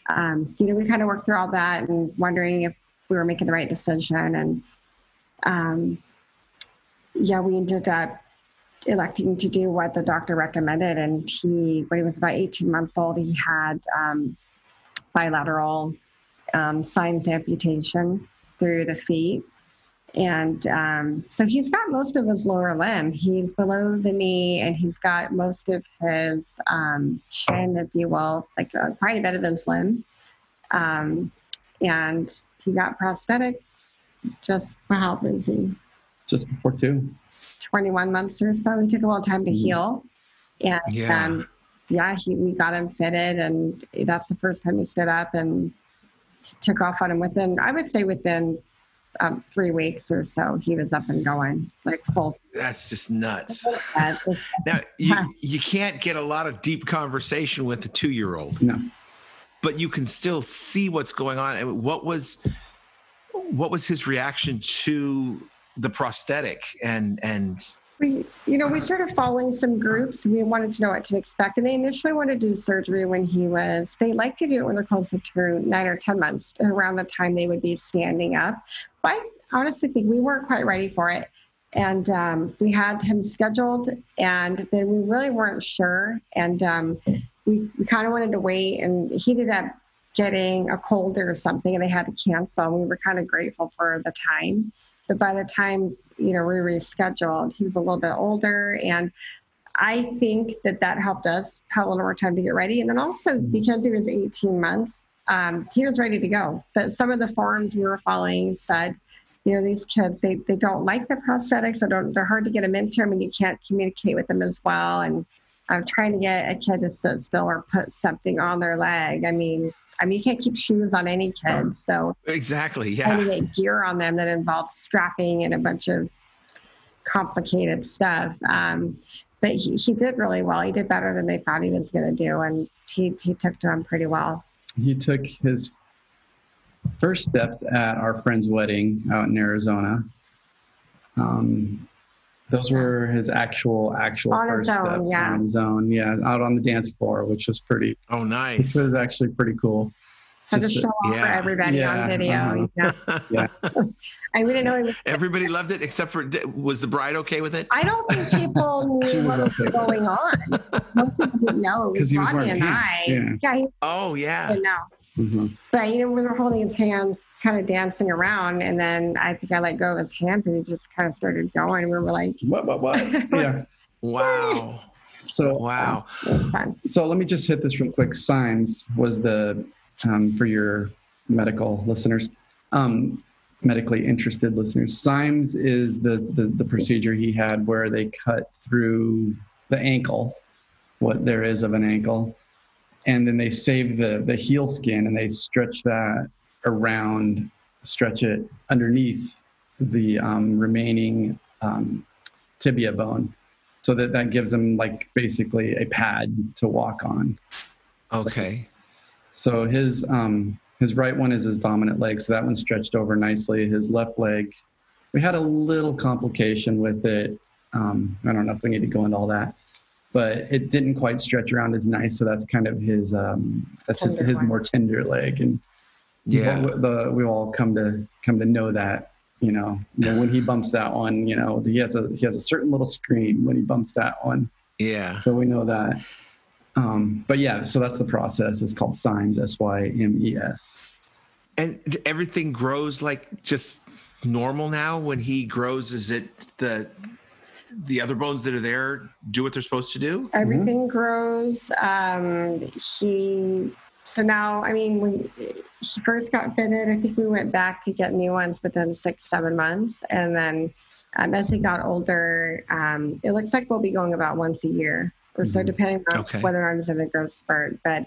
um, you know, we kind of worked through all that and wondering if we were making the right decision. And um, yeah, we ended up electing to do what the doctor recommended. And he, when he was about 18 months old, he had um, bilateral um, amputation through the feet. And um, so he's got most of his lower limb. He's below the knee, and he's got most of his um, shin, if you will, like uh, quite a bit of his limb. Um, and he got prosthetics just, how he? Just before two. 21 months or so. He took a little time to heal. And Yeah. um, yeah, he, we got him fitted, and that's the first time he stood up and took off on him within, I would say, within um, three weeks or so, he was up and going, like full. That's just nuts. Now you you can't get a lot of deep conversation with a two year old, No. but you can still see what's going on. And what was what was his reaction to the prosthetic and and We, you know, we started following some groups. We wanted to know what to expect, and they initially wanted to do surgery when he was. They like to do it when they're closer to nine or ten months, around the time they would be standing up. But I honestly think we weren't quite ready for it, and um, we had him scheduled, and then we really weren't sure, and um, we, we kind of wanted to wait, and he ended up getting a cold or something, and they had to cancel. And we were kind of grateful for the time. But by the time you know we rescheduled, he was a little bit older, and I think that that helped us have a little more time to get ready. And then also because he was 18 months, um, he was ready to go. But some of the forums we were following said, you know, these kids they they don't like the prosthetics. They don't. They're hard to get them into and you can't communicate with them as well. And I'm trying to get a kid to sit still or put something on their leg. I mean, I mean, you can't keep shoes on any kid. So exactly trying to yeah get gear on them that involves strapping and a bunch of complicated stuff. Um, but he, he did really well. He did better than they thought he was going to do, and he, he took to him pretty well. He took his first steps at our friend's wedding out in Arizona. Um, those were his actual actual On first own, steps yeah. on his own. Yeah, out on the dance floor, which was pretty. oh Which nice was actually pretty cool. Had to show off for everybody Yeah, on video. uh-huh. Yeah. I didn't know he was. everybody loved it except for was the bride okay with it I don't think people knew was what was okay. going on. Most people didn't know. It was he was Ronnie wearing and pants, I. yeah. yeah, he oh yeah didn't know. Mhm. But you know, we were holding his hands, kind of dancing around, and then I think I let go of his hands, and he just kind of started going. We were like, What? What? What? yeah. wow So wow it was fun. So let me just hit this real quick. Symes was the um, for your medical listeners, um, medically interested listeners. Symes is the, the the procedure he had where they cut through the ankle, what there is of an ankle, and then they save the the heel skin and they stretch that around, stretch it underneath the um, remaining um, tibia bone so that that gives them like basically a pad to walk on. okay So his um, his right one is his dominant leg, so that one stretched over nicely. His left leg, we had a little complication with it. Um, I don't know if we need to go into all that, but it didn't quite stretch around as nice. So that's kind of his um, that's his, Tender his one. more tender leg, and Yeah. we, the, we all come to come to know that. You know, you when he bumps that one, you know, he has a he has a certain little scream when he bumps that one. Yeah. So we know that. Um, but yeah, so that's the process. It's called Symes, S Y M E S. And everything grows like just normal now when he grows. Is it the the other bones that are there do what they're supposed to do? Everything grows. Um, he so now, I mean, when he first got fitted, I think we went back to get new ones within six, seven months, and then um, as he got older, um, it looks like we'll be going about once a year or so, Mhm. depending on Okay. whether or not he's in a growth spurt. But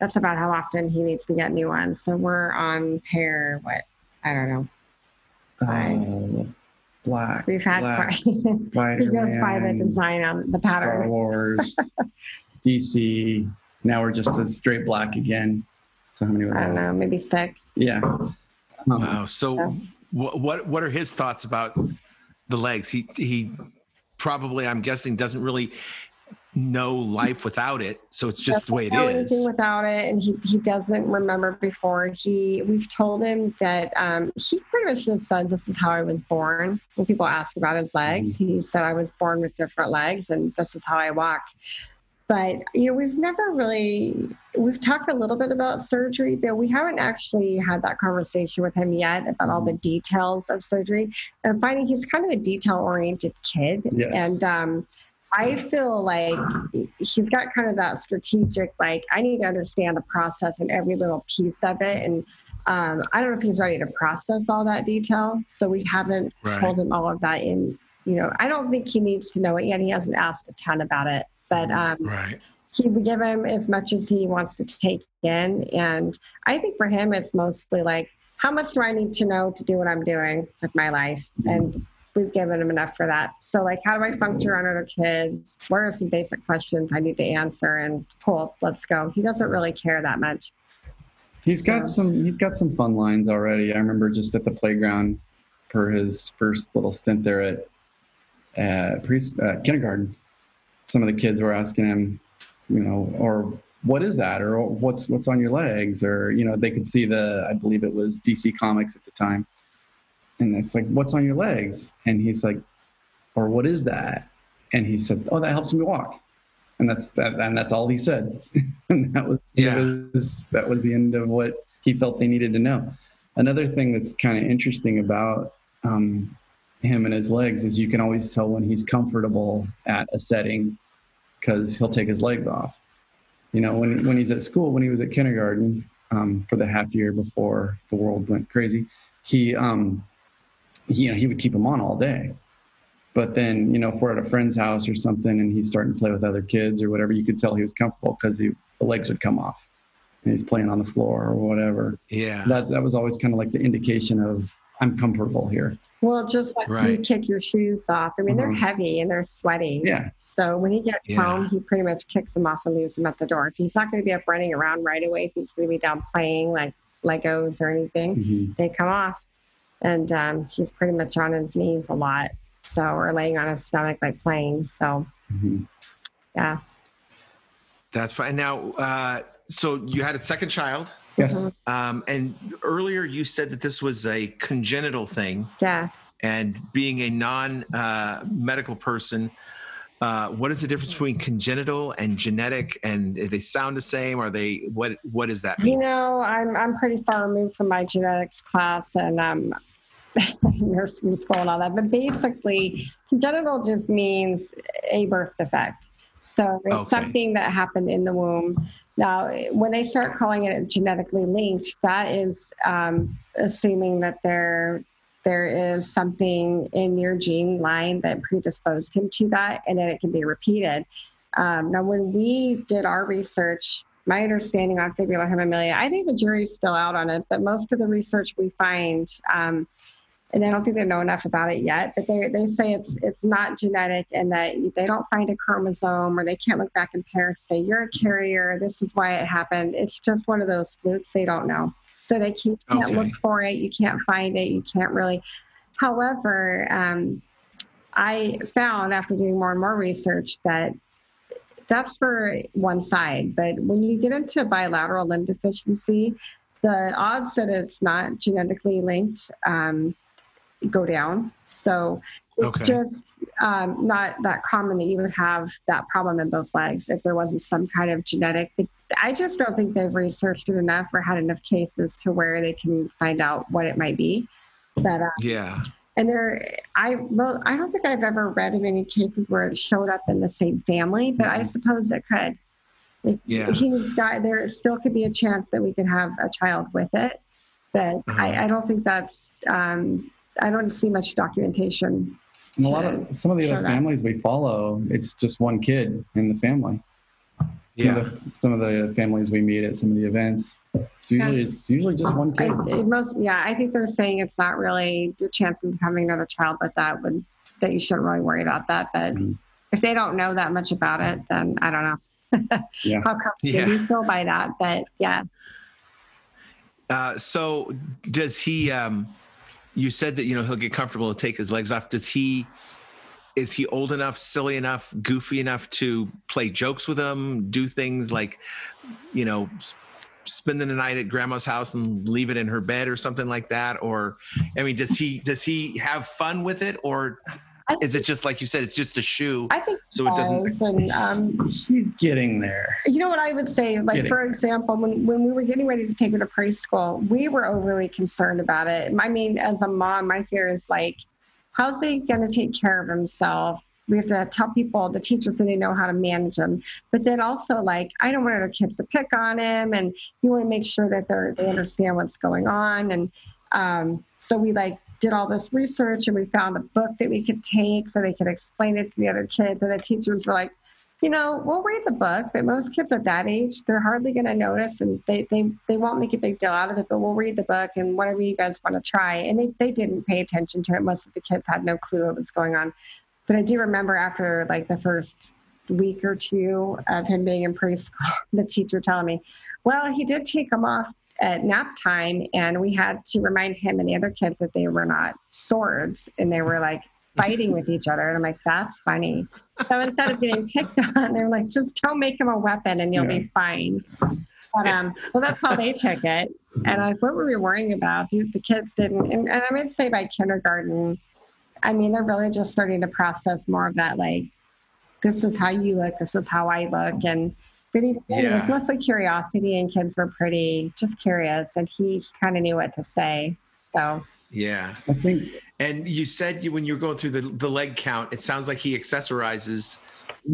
that's about how often he needs to get new ones. So we're on pair. What I don't know. Right. Oh, black. We've had black, quite- he goes by the design on the pattern. Star. Wars, DC. Now we're just a straight black again. So how many was I don't know, maybe six. Yeah. Um, Wow. So Yeah. what what what are his thoughts about the legs? He he probably I'm guessing doesn't really know life without it. So it's just the way it is. Without it, and he, he doesn't remember before. He we've told him that um, he pretty much just says this is how I was born. When people ask about his legs, Mm-hmm. he said I was born with different legs, and this is how I walk. But you know, we've never really we've talked a little bit about surgery, but we haven't actually had that conversation with him yet about all Mm-hmm. the details of surgery. And finding he's kind of a detail oriented kid, Yes. and um, I feel like he's got kind of that strategic, like, I need to understand the process and every little piece of it. And um, I don't know if he's ready to process all that detail. So we haven't Right. told him all of that in, you know, I don't think he needs to know it yet. He hasn't asked a ton about it. But um, Right. he we give him as much as he wants to take in. And I think for him, it's mostly like, how much do I need to know to do what I'm doing with my life? And we've given him enough for that. So, like, how do I function around other kids? What are some basic questions I need to answer? And cool, let's go. He doesn't really care that much. He's got some. He's got some fun lines already. I remember just at the playground for his first little stint there at uh, pre uh, kindergarten. Some of the kids were asking him, you know, or what is that, or what's what's on your legs, or you know, they could see the. I believe it was DC Comics at the time, and it's like, what's on your legs? And he's like, or what is that? And he said, oh, that helps me walk. And that's that, and that's all he said. and that was Yeah. that was that was the end of what he felt they needed to know. Another thing that's kind of interesting about um, him and his legs is you can always tell when he's comfortable at a setting because he'll take his legs off. You know, when when he's at school, when he was at kindergarten um, for the half year before the world went crazy, he um, he, you know he would keep them on all day. But then, you know, if we're at a friend's house or something and he's starting to play with other kids or whatever, you could tell he was comfortable because the legs would come off and he's playing on the floor or whatever. Yeah. That that was always kind of like the indication of I'm comfortable here. Well, just like you kick your shoes off. I mean, they're Mhm. heavy and they're sweaty. Yeah. So when he gets Yeah. home, he pretty much kicks them off and leaves them at the door. If he's not going to be up running around right away, if he's going to be down playing like Legos or anything, Mhm. they come off. And um, he's pretty much on his knees a lot. So, or laying on his stomach, like playing. So, Mhm. yeah. That's fine. Now, uh, so you had a second child, Yes. Mhm. um, and earlier you said that this was a congenital thing, Yeah. and being a non-medical person, uh, what is the difference between congenital and genetic? And they sound the same? Are they what? What does that You know, I'm I'm pretty far removed from my genetics class and um, nursery school and all that. But basically, congenital just means a birth defect. So it's Okay. something that happened in the womb. Now, when they start calling it genetically linked, that is um, assuming that there there is something in your gene line that predisposed him to that, and then it can be repeated. Um, now, when we did our research, my understanding on fibular hemimelia, I think the jury's still out on it, but most of the research we find, um, and I don't think they know enough about it yet, but they, they say it's it's not genetic and that they don't find a chromosome or they can't look back in parents say you're a carrier, this is why it happened. It's just one of those flukes they don't know. So they can't Okay. look for it, you can't find it, you can't really. However, um, I found after doing more and more research that that's for one side. But when you get into bilateral limb deficiency, the odds that it's not genetically linked um, go down. So it's Okay. just um, not that common that you would have that problem in both legs if there wasn't some kind of genetic. I just don't think they've researched it enough or had enough cases to where they can find out what it might be. But uh, Yeah. and there, I well, I don't think I've ever read of any cases where it showed up in the same family, but I suppose it could. If Yeah. he's got there still could be a chance that we could have a child with it, but Uh-huh. I, I don't think that's. Um, I don't see much documentation. And a lot of some of the other that. families we follow, it's just one kid in the family. Some Yeah. of, the, some of the families we meet at some of the events, it's usually it's usually just one I, kid. it most, yeah, I think they're saying it's not really your chances of having another child, but that would that you shouldn't really worry about that. But Mhm. if they don't know that much about it, then I don't know. Yeah. How comfortable Yeah. you feel by that? But yeah, Uh, so does he? Um, you said that you know he'll get comfortable to take his legs off. Does he? Is he old enough, silly enough, goofy enough to play jokes with him? Do things like, you know, spending the night at grandma's house and leave it in her bed or something like that? Or, I mean, does he does he have fun with it, or is it just like you said, it's just a shoe, I think so it doesn't? and um, He's getting there. you know what I would say, like Kidding. for example, when when we were getting ready to take her to preschool, we were overly concerned about it. I mean, as a mom, my fear is like, how's he going to take care of himself? We have to tell people, the teachers, so they know how to manage him. But then also, like, I don't want other kids to pick on him, and you want to make sure that they're they understand what's going on. And um, so we like did all this research, and we found a book that we could take so they could explain it to the other kids. And the teachers were like, you know, we'll read the book, but most kids at that age, they're hardly going to notice and they, they, they won't make a big deal out of it, but we'll read the book and whatever you guys want to try. And they, they didn't pay attention to it. Most of the kids had no clue what was going on. But I do remember after like the first week or two of him being in preschool, the teacher telling me, well, he did take them off at nap time and we had to remind him and the other kids that they were not swords and they were like fighting with each other. And I'm like, that's funny. So instead of getting picked on, they're like, just don't make him a weapon and you'll be fine. But um, well, that's how they took it. And I, what were we worrying about? The, the kids didn't, and, and I would say by kindergarten, I mean, they're really just starting to process more of that, like, this is how you look, this is how I look. And, but he, it Yeah. was mostly curiosity, and kids were pretty just curious, and he kind of knew what to say. So, Yeah. I think And you said you when you were going through the the leg count, it sounds like he accessorizes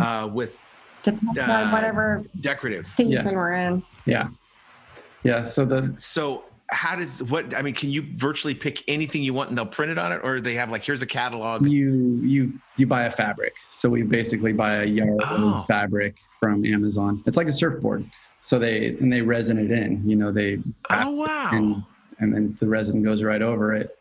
uh, with depends Uh, on whatever decorative. season Yeah. we're in. yeah, yeah. So the So how does what I mean? Can you virtually pick anything you want and they'll print it on it, or they have like here's a catalog? you you you buy a fabric. So we basically buy a yard Oh. of fabric from Amazon. It's like a surfboard. So they and they resin it in. You know they Oh wow! and and then the resin goes right over it.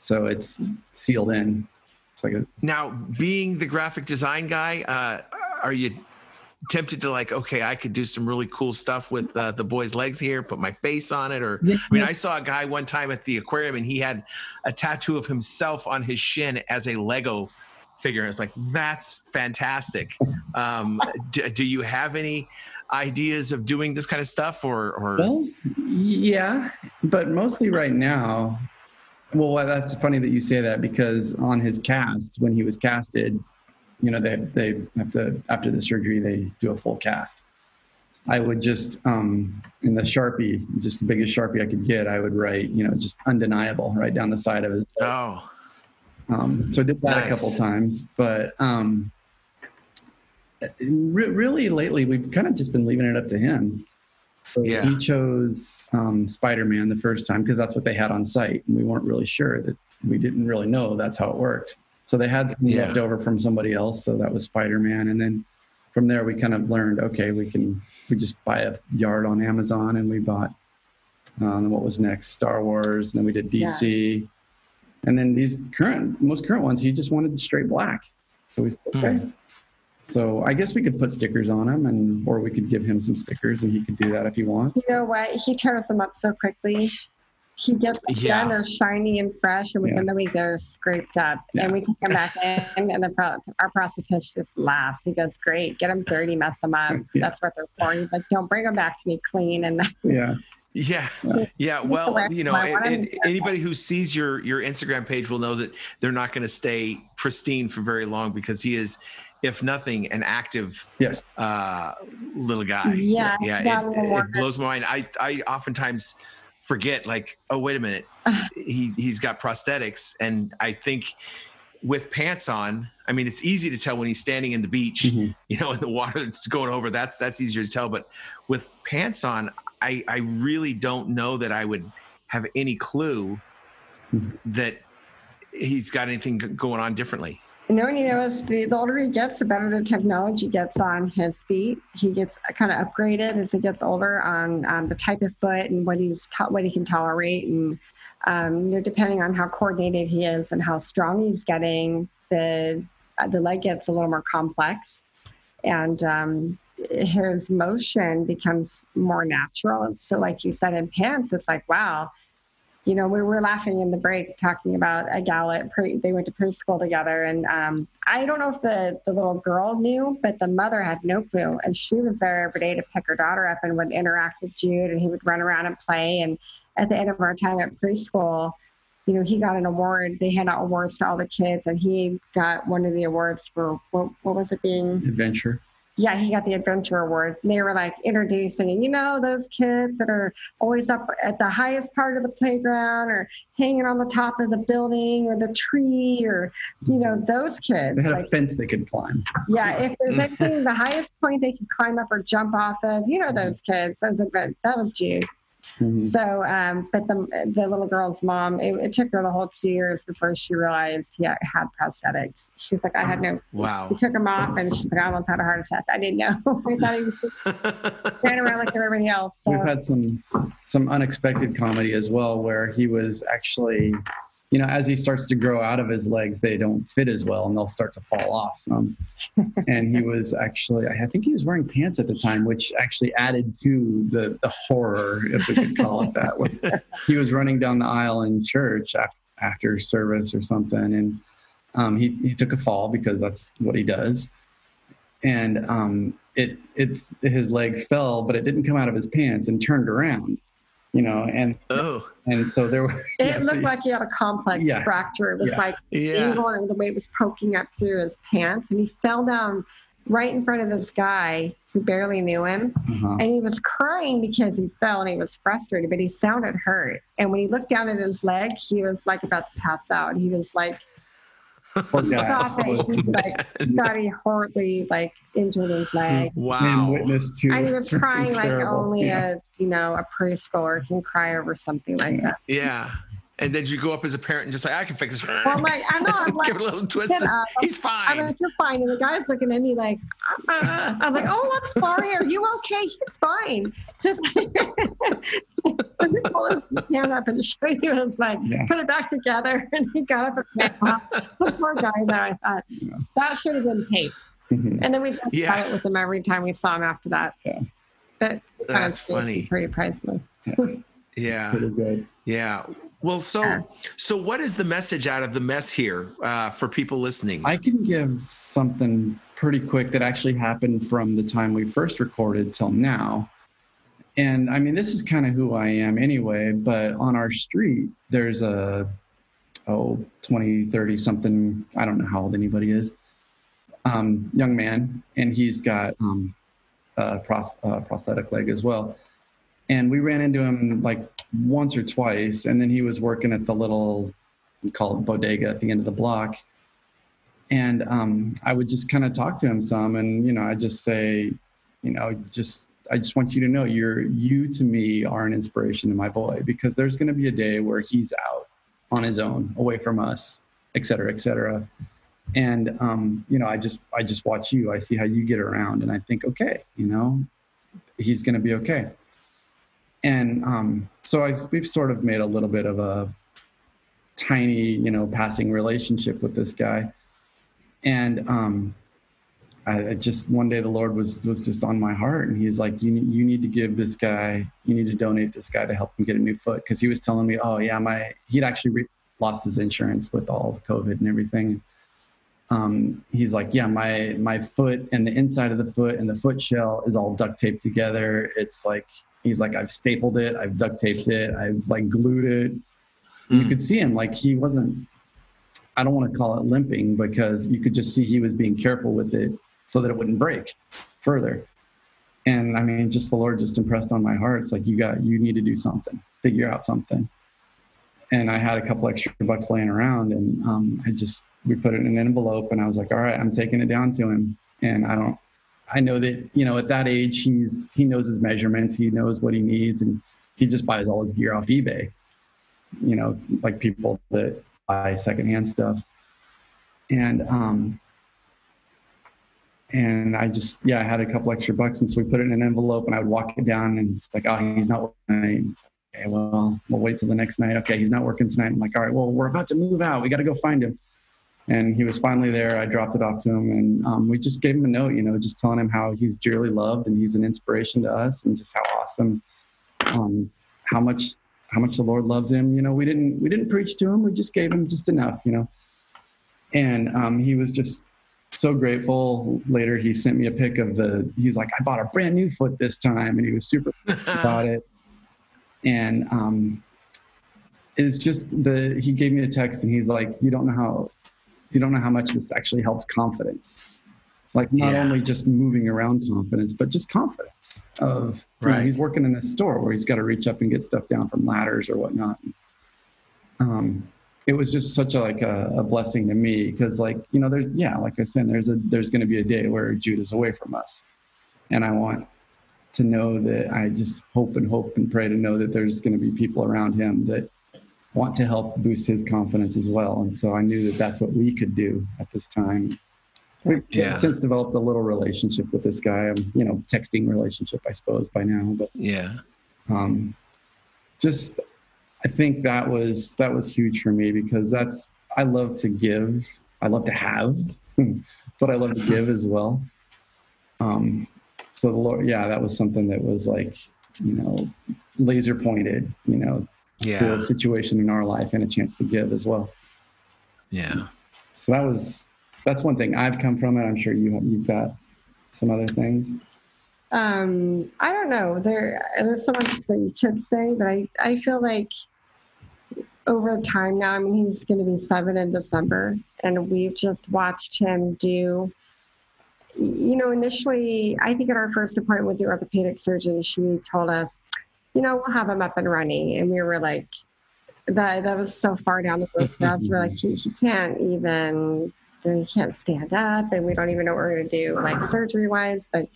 So it's sealed in. It's like a Now, being the graphic design guy, uh, are you tempted to like, okay, I could do some really cool stuff with uh, the boy's legs here, put my face on it, or I mean, I saw a guy one time at the aquarium and he had a tattoo of himself on his shin as a Lego figure. It's like that's fantastic. Um, do, do you have any ideas of doing this kind of stuff, or or Well, yeah, but mostly right now. Well, that's funny that you say that because on his cast, when he was casted, you know, they they have to after the surgery they do a full cast. I would just um, in the sharpie, just the biggest sharpie I could get, I would write, you know, just undeniable right down the side of his. oh, Um, so I did that a couple times, but um, re- really lately we've kind of just been leaving it up to him. So Yeah. He chose um, Spider-Man the first time because that's what they had on site, and we weren't really sure that we didn't really know that's how it worked. So they had some Yeah. left over from somebody else, so that was Spider-Man, and then from there we kind of learned, okay, we can we just buy a yard on Amazon, and we bought um, what was next, Star Wars, and then we did DC. And then these current, most current ones, he just wanted straight black. So we said, okay. So I guess we could put stickers on him, and or we could give him some stickers, and he could do that if he wants. You know what? He tears them up so quickly. He gets Yeah. done, they're shiny and fresh, and within the week they're scraped up. Yeah. And we can come back in, and the pro- our prosthetist just laughs. He goes, "Great, get them dirty, mess them up. Yeah. That's what they're for." He's like, "Don't bring them back to me clean." And Yeah. Yeah, Yeah. yeah. Well, you know, and, and anybody who sees your your Instagram page will know that they're not going to stay pristine for very long because he is, if nothing, an active Yes. uh, little guy. Yeah, yeah. It, it blows my mind. I I oftentimes forget, like, oh wait a minute, he he's got prosthetics, and I think with pants on, I mean, it's easy to tell when he's standing in the beach Mhm. you know, in the water that's going over. That's that's easier to tell. But with pants on, I I really don't know that I would have any clue Mhm. that he's got anything going on differently. No, and you know, as the, the older he gets, the better the technology gets on his feet. He gets kind of upgraded as he gets older on um, the type of foot and what he's to- what he can tolerate, and um, you know, depending on how coordinated he is and how strong he's getting, the uh, the leg gets a little more complex, and um, his motion becomes more natural. So, like you said in pants, it's like wow, you know, we were laughing in the break talking about a gal at pre, they went to preschool together. And um, I don't know if the, the little girl knew, but the mother had no clue. And she was there every day to pick her daughter up and would interact with Jude and he would run around and play. And at the end of our time at preschool, you know, he got an award. They hand out awards to all the kids and he got one of the awards for, what, what was it being? Adventure. Yeah, he got the adventure award. They were like introducing, you know, those kids that are always up at the highest part of the playground or hanging on the top of the building or the tree or, you know, those kids. They had a fence they could climb. yeah, if there's anything, the highest point they can climb up or jump off of, you know, those kids. Those are, that was Jude. Mhm. So, um, but the the little girl's mom, it, it took her the whole two years before she realized he had prosthetics. She's like, I had no. Wow. He took him off, and she's like, I almost had a heart attack. I didn't know. I thought he was just ran around like everybody else. So, We've had some some unexpected comedy as well, where he was actually, you know, as he starts to grow out of his legs, they don't fit as well, and they'll start to fall off some. and he was actually, I think he was wearing pants at the time, which actually added to the the horror, if we could call it that. When he was running down the aisle in church after, after service or something, and um, he he took a fall because that's what he does, and um, it it his leg fell, but it didn't come out of his pants and turned around, you know, and oh, and so there were it yeah, looked you- like he had a complex Yeah. fracture. It was Yeah. like yeah. evil, and the way it was poking up through his pants, and he fell down right in front of this guy who barely knew him. uh-huh. And he was crying because he fell and he was frustrated, but he sounded hurt. And when he looked down at his leg, he was like about to pass out. He was like, Poor guy. thought that he, like, thought he horribly like injured his leg. and Wow. witness to And he was crying like terrible, only yeah. a you know a preschooler can cry over something like that. Yeah. And then you go up as a parent and just like, I can fix this. Well, I'm like, I know, I'm like, Give it a little twist. "Get up." He's I'm like, you're fine. And the guy's looking at me like, uh, I'm like, oh, I'm sorry. Are you okay? He's fine. Just let me pull his hand up and show you. It's like, Yeah. put it back together. And he got up and went off. The poor guy, though, I thought Yeah. that should have been taped. Mhm. And then we talked Yeah. about it with him every time we saw him after that. Yeah. But That's funny. Pretty priceless. Yeah. Pretty good. Yeah. Well, so Sure. so what is the message out of the mess here uh, for people listening? I can give something pretty quick that actually happened from the time we first recorded till now. And I mean, this is kind of who I am anyway, but on our street, there's a, oh, 20, 30 something, I don't know how old anybody is, um, young man, and he's got um, a pros- uh, prosthetic leg as well. And we ran into him like once or twice, and then he was working at the little, we call it bodega at the end of the block and um, I would just kind of talk to him some, and you know, I just say, you know, just I just want you to know you're you to me are an inspiration to my boy because there's going to be a day where he's out on his own, away from us, et cetera, et cetera. And um, you know, I just I just watch you. I see how you get around, and I think, okay, you know, he's going to be okay. And um, so I, we've sort of made a little bit of a tiny, you know, passing relationship with this guy and um, I, I just one day the Lord was was just on my heart, and He's like, you need you need to give this guy, you need to donate this guy to help him get a new foot, because he was telling me, oh yeah, my he'd actually re- lost his insurance with all the COVID and everything. Um, he's like, yeah, my my foot and the inside of the foot and the foot shell is all duct taped together. It's like he's like, I've stapled it, I've duct taped it, I've like glued it. You Mm. could see him like he wasn't. I don't want to call it limping because you could just see he was being careful with it so that it wouldn't break further. And I mean, just the Lord just impressed on my heart. It's like you got you need to do something, figure out something. And I had a couple extra bucks laying around, and um, I just we put it in an envelope, and I was like, all right, I'm taking it down to him. And I don't, I know that you know at that age he's he knows his measurements, he knows what he needs, and he just buys all his gear off eBay. You know, like people that buy secondhand stuff. And um, and I just yeah, I had a couple extra bucks, and so we put it in an envelope, and I would walk it down, and it's like, oh, he's not working tonight. Okay, well, we'll wait till the next night. Okay, he's not working tonight. I'm like, all right, well, we're about to move out. We got to go find him. And he was finally there. I dropped it off to him, and um, we just gave him a note, you know, just telling him how he's dearly loved and he's an inspiration to us, and just how awesome, um, how much how much the Lord loves him. You know, we didn't we didn't preach to him. We just gave him just enough, you know. And um, he was just so grateful. Later, he sent me a pic of the. He's like, I bought a brand new foot this time, and he was super about it. And um, it's just the. He gave me a text, and he's like, you don't know how, you don't know how much this actually helps confidence. It's like not Yeah. only just moving around confidence, but just confidence of you know, he's working in a store where he's got to reach up and get stuff down from ladders or whatnot. Um, it was just such a like a, a blessing to me because like you know there's yeah like I said there's a there's going to be a day where Judah's away from us, and I want to know that I just hope and hope and pray to know that there's going to be people around him that want to help boost his confidence as well. And so I knew that that's what we could do at this time. We've Yeah. since developed a little relationship with this guy, um, you know, texting relationship, I suppose, by now. But Yeah. um, just, I think that was that was huge for me because that's I love to give, I love to have, but I love to give as well. Um, so the Lord, yeah, that was something that was like, you know, laser pointed, you know, Yeah. a situation in our life and a chance to give as well. Yeah. So that was that's one thing I've come from it. I'm sure you have, you've got some other things. Um, I don't know. There, there's so much that you could say, but I, I feel like over time now. I mean, he's going to be seven in December, and we've just watched him do. You know, initially, I think at our first appointment with the orthopedic surgeon, she told us, you know, we'll have him up and running, and we were like, that that was so far down the road for us. We're like, he, he can't even, he can't stand up, and we don't even know what we're going to do, like surgery wise, but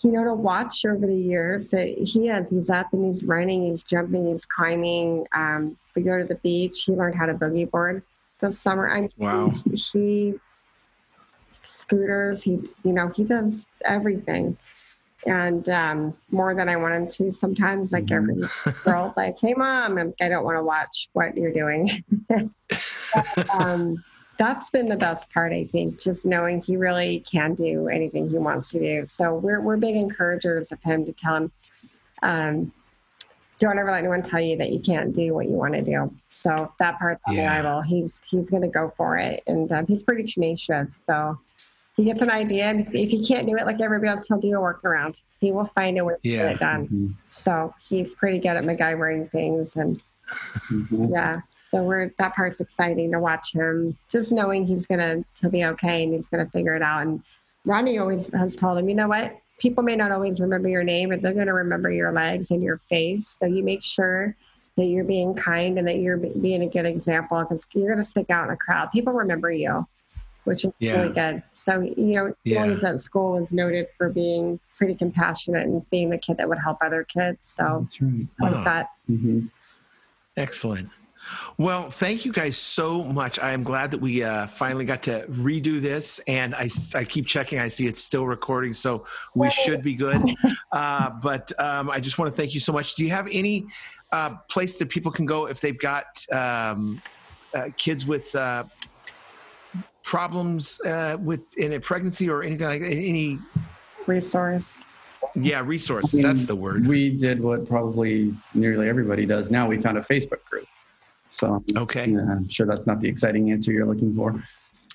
you know, to watch over the years that he has, he's up and he's running, he's jumping, he's climbing. Um, we go to the beach. He learned how to boogie board this summer. I mean, Wow. he scooters. He, you know, he does everything, and um, more than I want him to. Sometimes, like every girl, like, "Hey, mom, I don't want to watch what you're doing." But, um, that's been the best part, I think, just knowing he really can do anything he wants to do. So we're we're big encouragers of him to tell him, um, don't ever let anyone tell you that you can't do what you want to do. So that part's Yeah. the Bible. He's he's going to go for it, and um, he's pretty tenacious. So he gets an idea, and if, if he can't do it like everybody else, he'll do a workaround. He will find a way to Yeah. get it done. Mhm. So he's pretty good at MacGyvering things, and Mhm. yeah. So we're that part's exciting to watch him. Just knowing he's gonna he'll be okay and he's gonna figure it out. And Ronnie always has told him, you know what? People may not always remember your name, but they're gonna remember your legs and your face. So you make sure that you're being kind and that you're being a good example because you're gonna stick out in a crowd. People remember you, which is Yeah. really good. So you know, he Yeah. always at school was noted for being pretty compassionate and being the kid that would help other kids. So That's right. I like that. Mhm. Excellent. Well, thank you guys so much. I am glad that we uh, finally got to redo this, and I, I keep checking. I see it's still recording, so we should be good. Uh, but um, I just want to thank you so much. Do you have any uh, place that people can go if they've got um, uh, kids with uh, problems uh, with in a pregnancy or anything like any Resource. yeah resources I mean, that's the word We did what probably nearly everybody does now. We found a Facebook group. So okay yeah, I'm sure that's not the exciting answer you're looking for.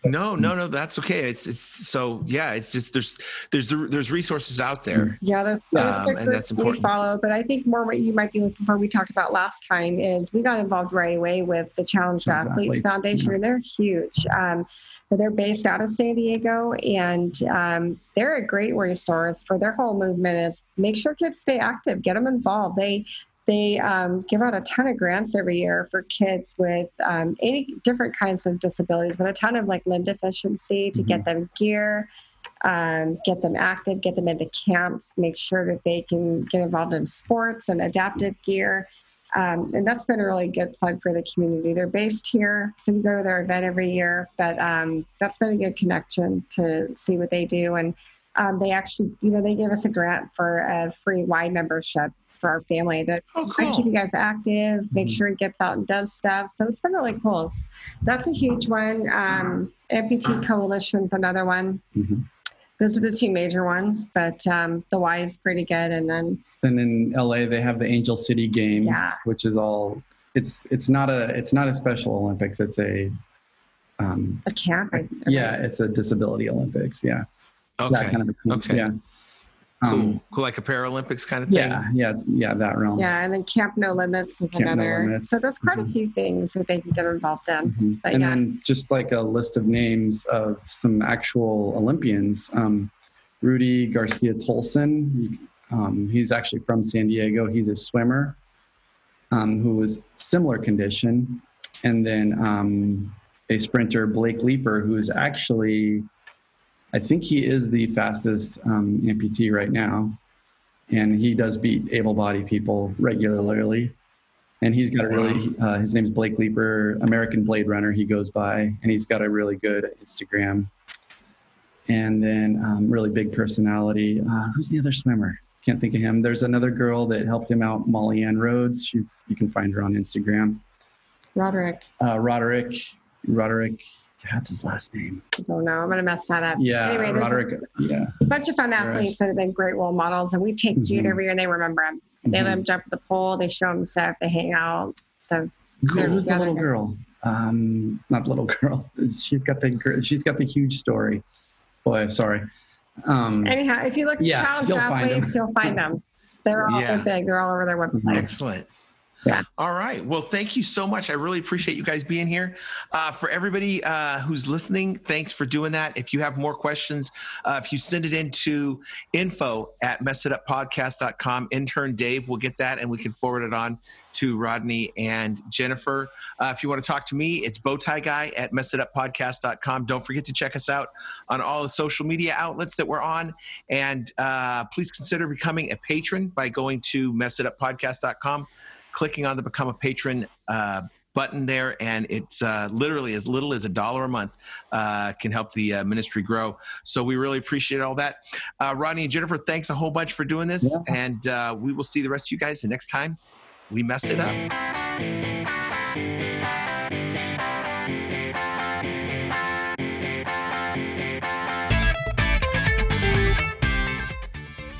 No no no that's okay it's, it's so yeah it's just there's there's there's resources out there Yeah, the Um, and that's we important. follow, but I think more what you might be looking for, we talked about last time, is we got involved right away with the Challenged Challenged Athletes, Athletes, Foundation, yeah. and they're huge. Um, but they're based out of San Diego, and um, they're a great resource for their whole movement. Is make sure kids stay active, get them involved. They they um, give out a ton of grants every year for kids with um, any different kinds of disabilities, but a ton of like limb deficiency to get them gear, um, get them active, get them into camps, make sure that they can get involved in sports and adaptive gear. Um, and that's been a really good plug for the community. They're based here, so we go to their event every year, but um, that's been a good connection to see what they do. And um, they actually, you know, they gave us a grant for a free Y membership for our family that oh try to keep you guys active, make Mhm. sure it gets out and does stuff. So it's been really cool. That's a huge one. Um, Amputee Coalition's another one. Mhm. Those are the two major ones, but um, the Y is pretty good. And then, Then in LA they have the Angel City Games, Yeah. which is all it's it's not a it's not a Special Olympics. It's a um, a camp. I, yeah, it's a disability Olympics. Yeah, that okay kind of a, Okay. yeah. Cool Um, cool like a paralympics kind of thing yeah, yeah, it's, yeah, that realm. Yeah, and then Camp No Limits is Camp No another. Limits. So there's quite a Mhm. few things that they can get involved in. Mhm. But and yeah. then just like a list of names of some actual Olympians. Um, Rudy Garcia Tolson, um, he's actually from San Diego. He's a swimmer um, who was similar condition. And then um, a sprinter, Blake Leeper, who is actually, I think he is the fastest um, amputee right now. And he does beat able bodied people regularly. And he's got a really uh, his name's blake leeper american blade runner. He goes by and he's got a really good instagram. And then um, really big personality. Uh, who's the other swimmer? Can't think of him. There's another girl that helped him out molly ann rhodes. She's you can find her on instagram. Roderick, uh, roderick roderick that's his last name I don't know. I'm going to mess that up. yeah Anyway, there's roderick yeah a bunch of fun athletes that have been great role models, and we take Jude Mhm. every year and they remember him. They Mhm. let him jump the pole, they show him stuff, they hang out. So Cool. Who's the little girl? Um, not little girl. She's got the she's got the huge story. Boy, sorry. Um, anyhow, if you look at Yeah, challenge you'll find athletes, you'll find them. They're all Yeah. they're big. They're all over their website. Excellent. Yeah. All right. Well, thank you so much. I really appreciate you guys being here. Uh, for everybody uh, who's listening, thanks for doing that. If you have more questions, uh, if you send it into info at messituppodcast.com, intern Dave will get that and we can forward it on to Rodney and Jennifer. Uh, if you want to talk to me, it's bowtie guy at messituppodcast.com. Don't forget to check us out on all the social media outlets that we're on. And uh, please consider becoming a patron by going to messituppodcast.com clicking on the become a patron uh, button there and it's uh, literally as little as a dollar a month uh, can help the uh, ministry grow. So we really appreciate all that. Uh, rodney and jennifer thanks a whole bunch for doing this and uh, we will see the rest of you guys the next time we mess it up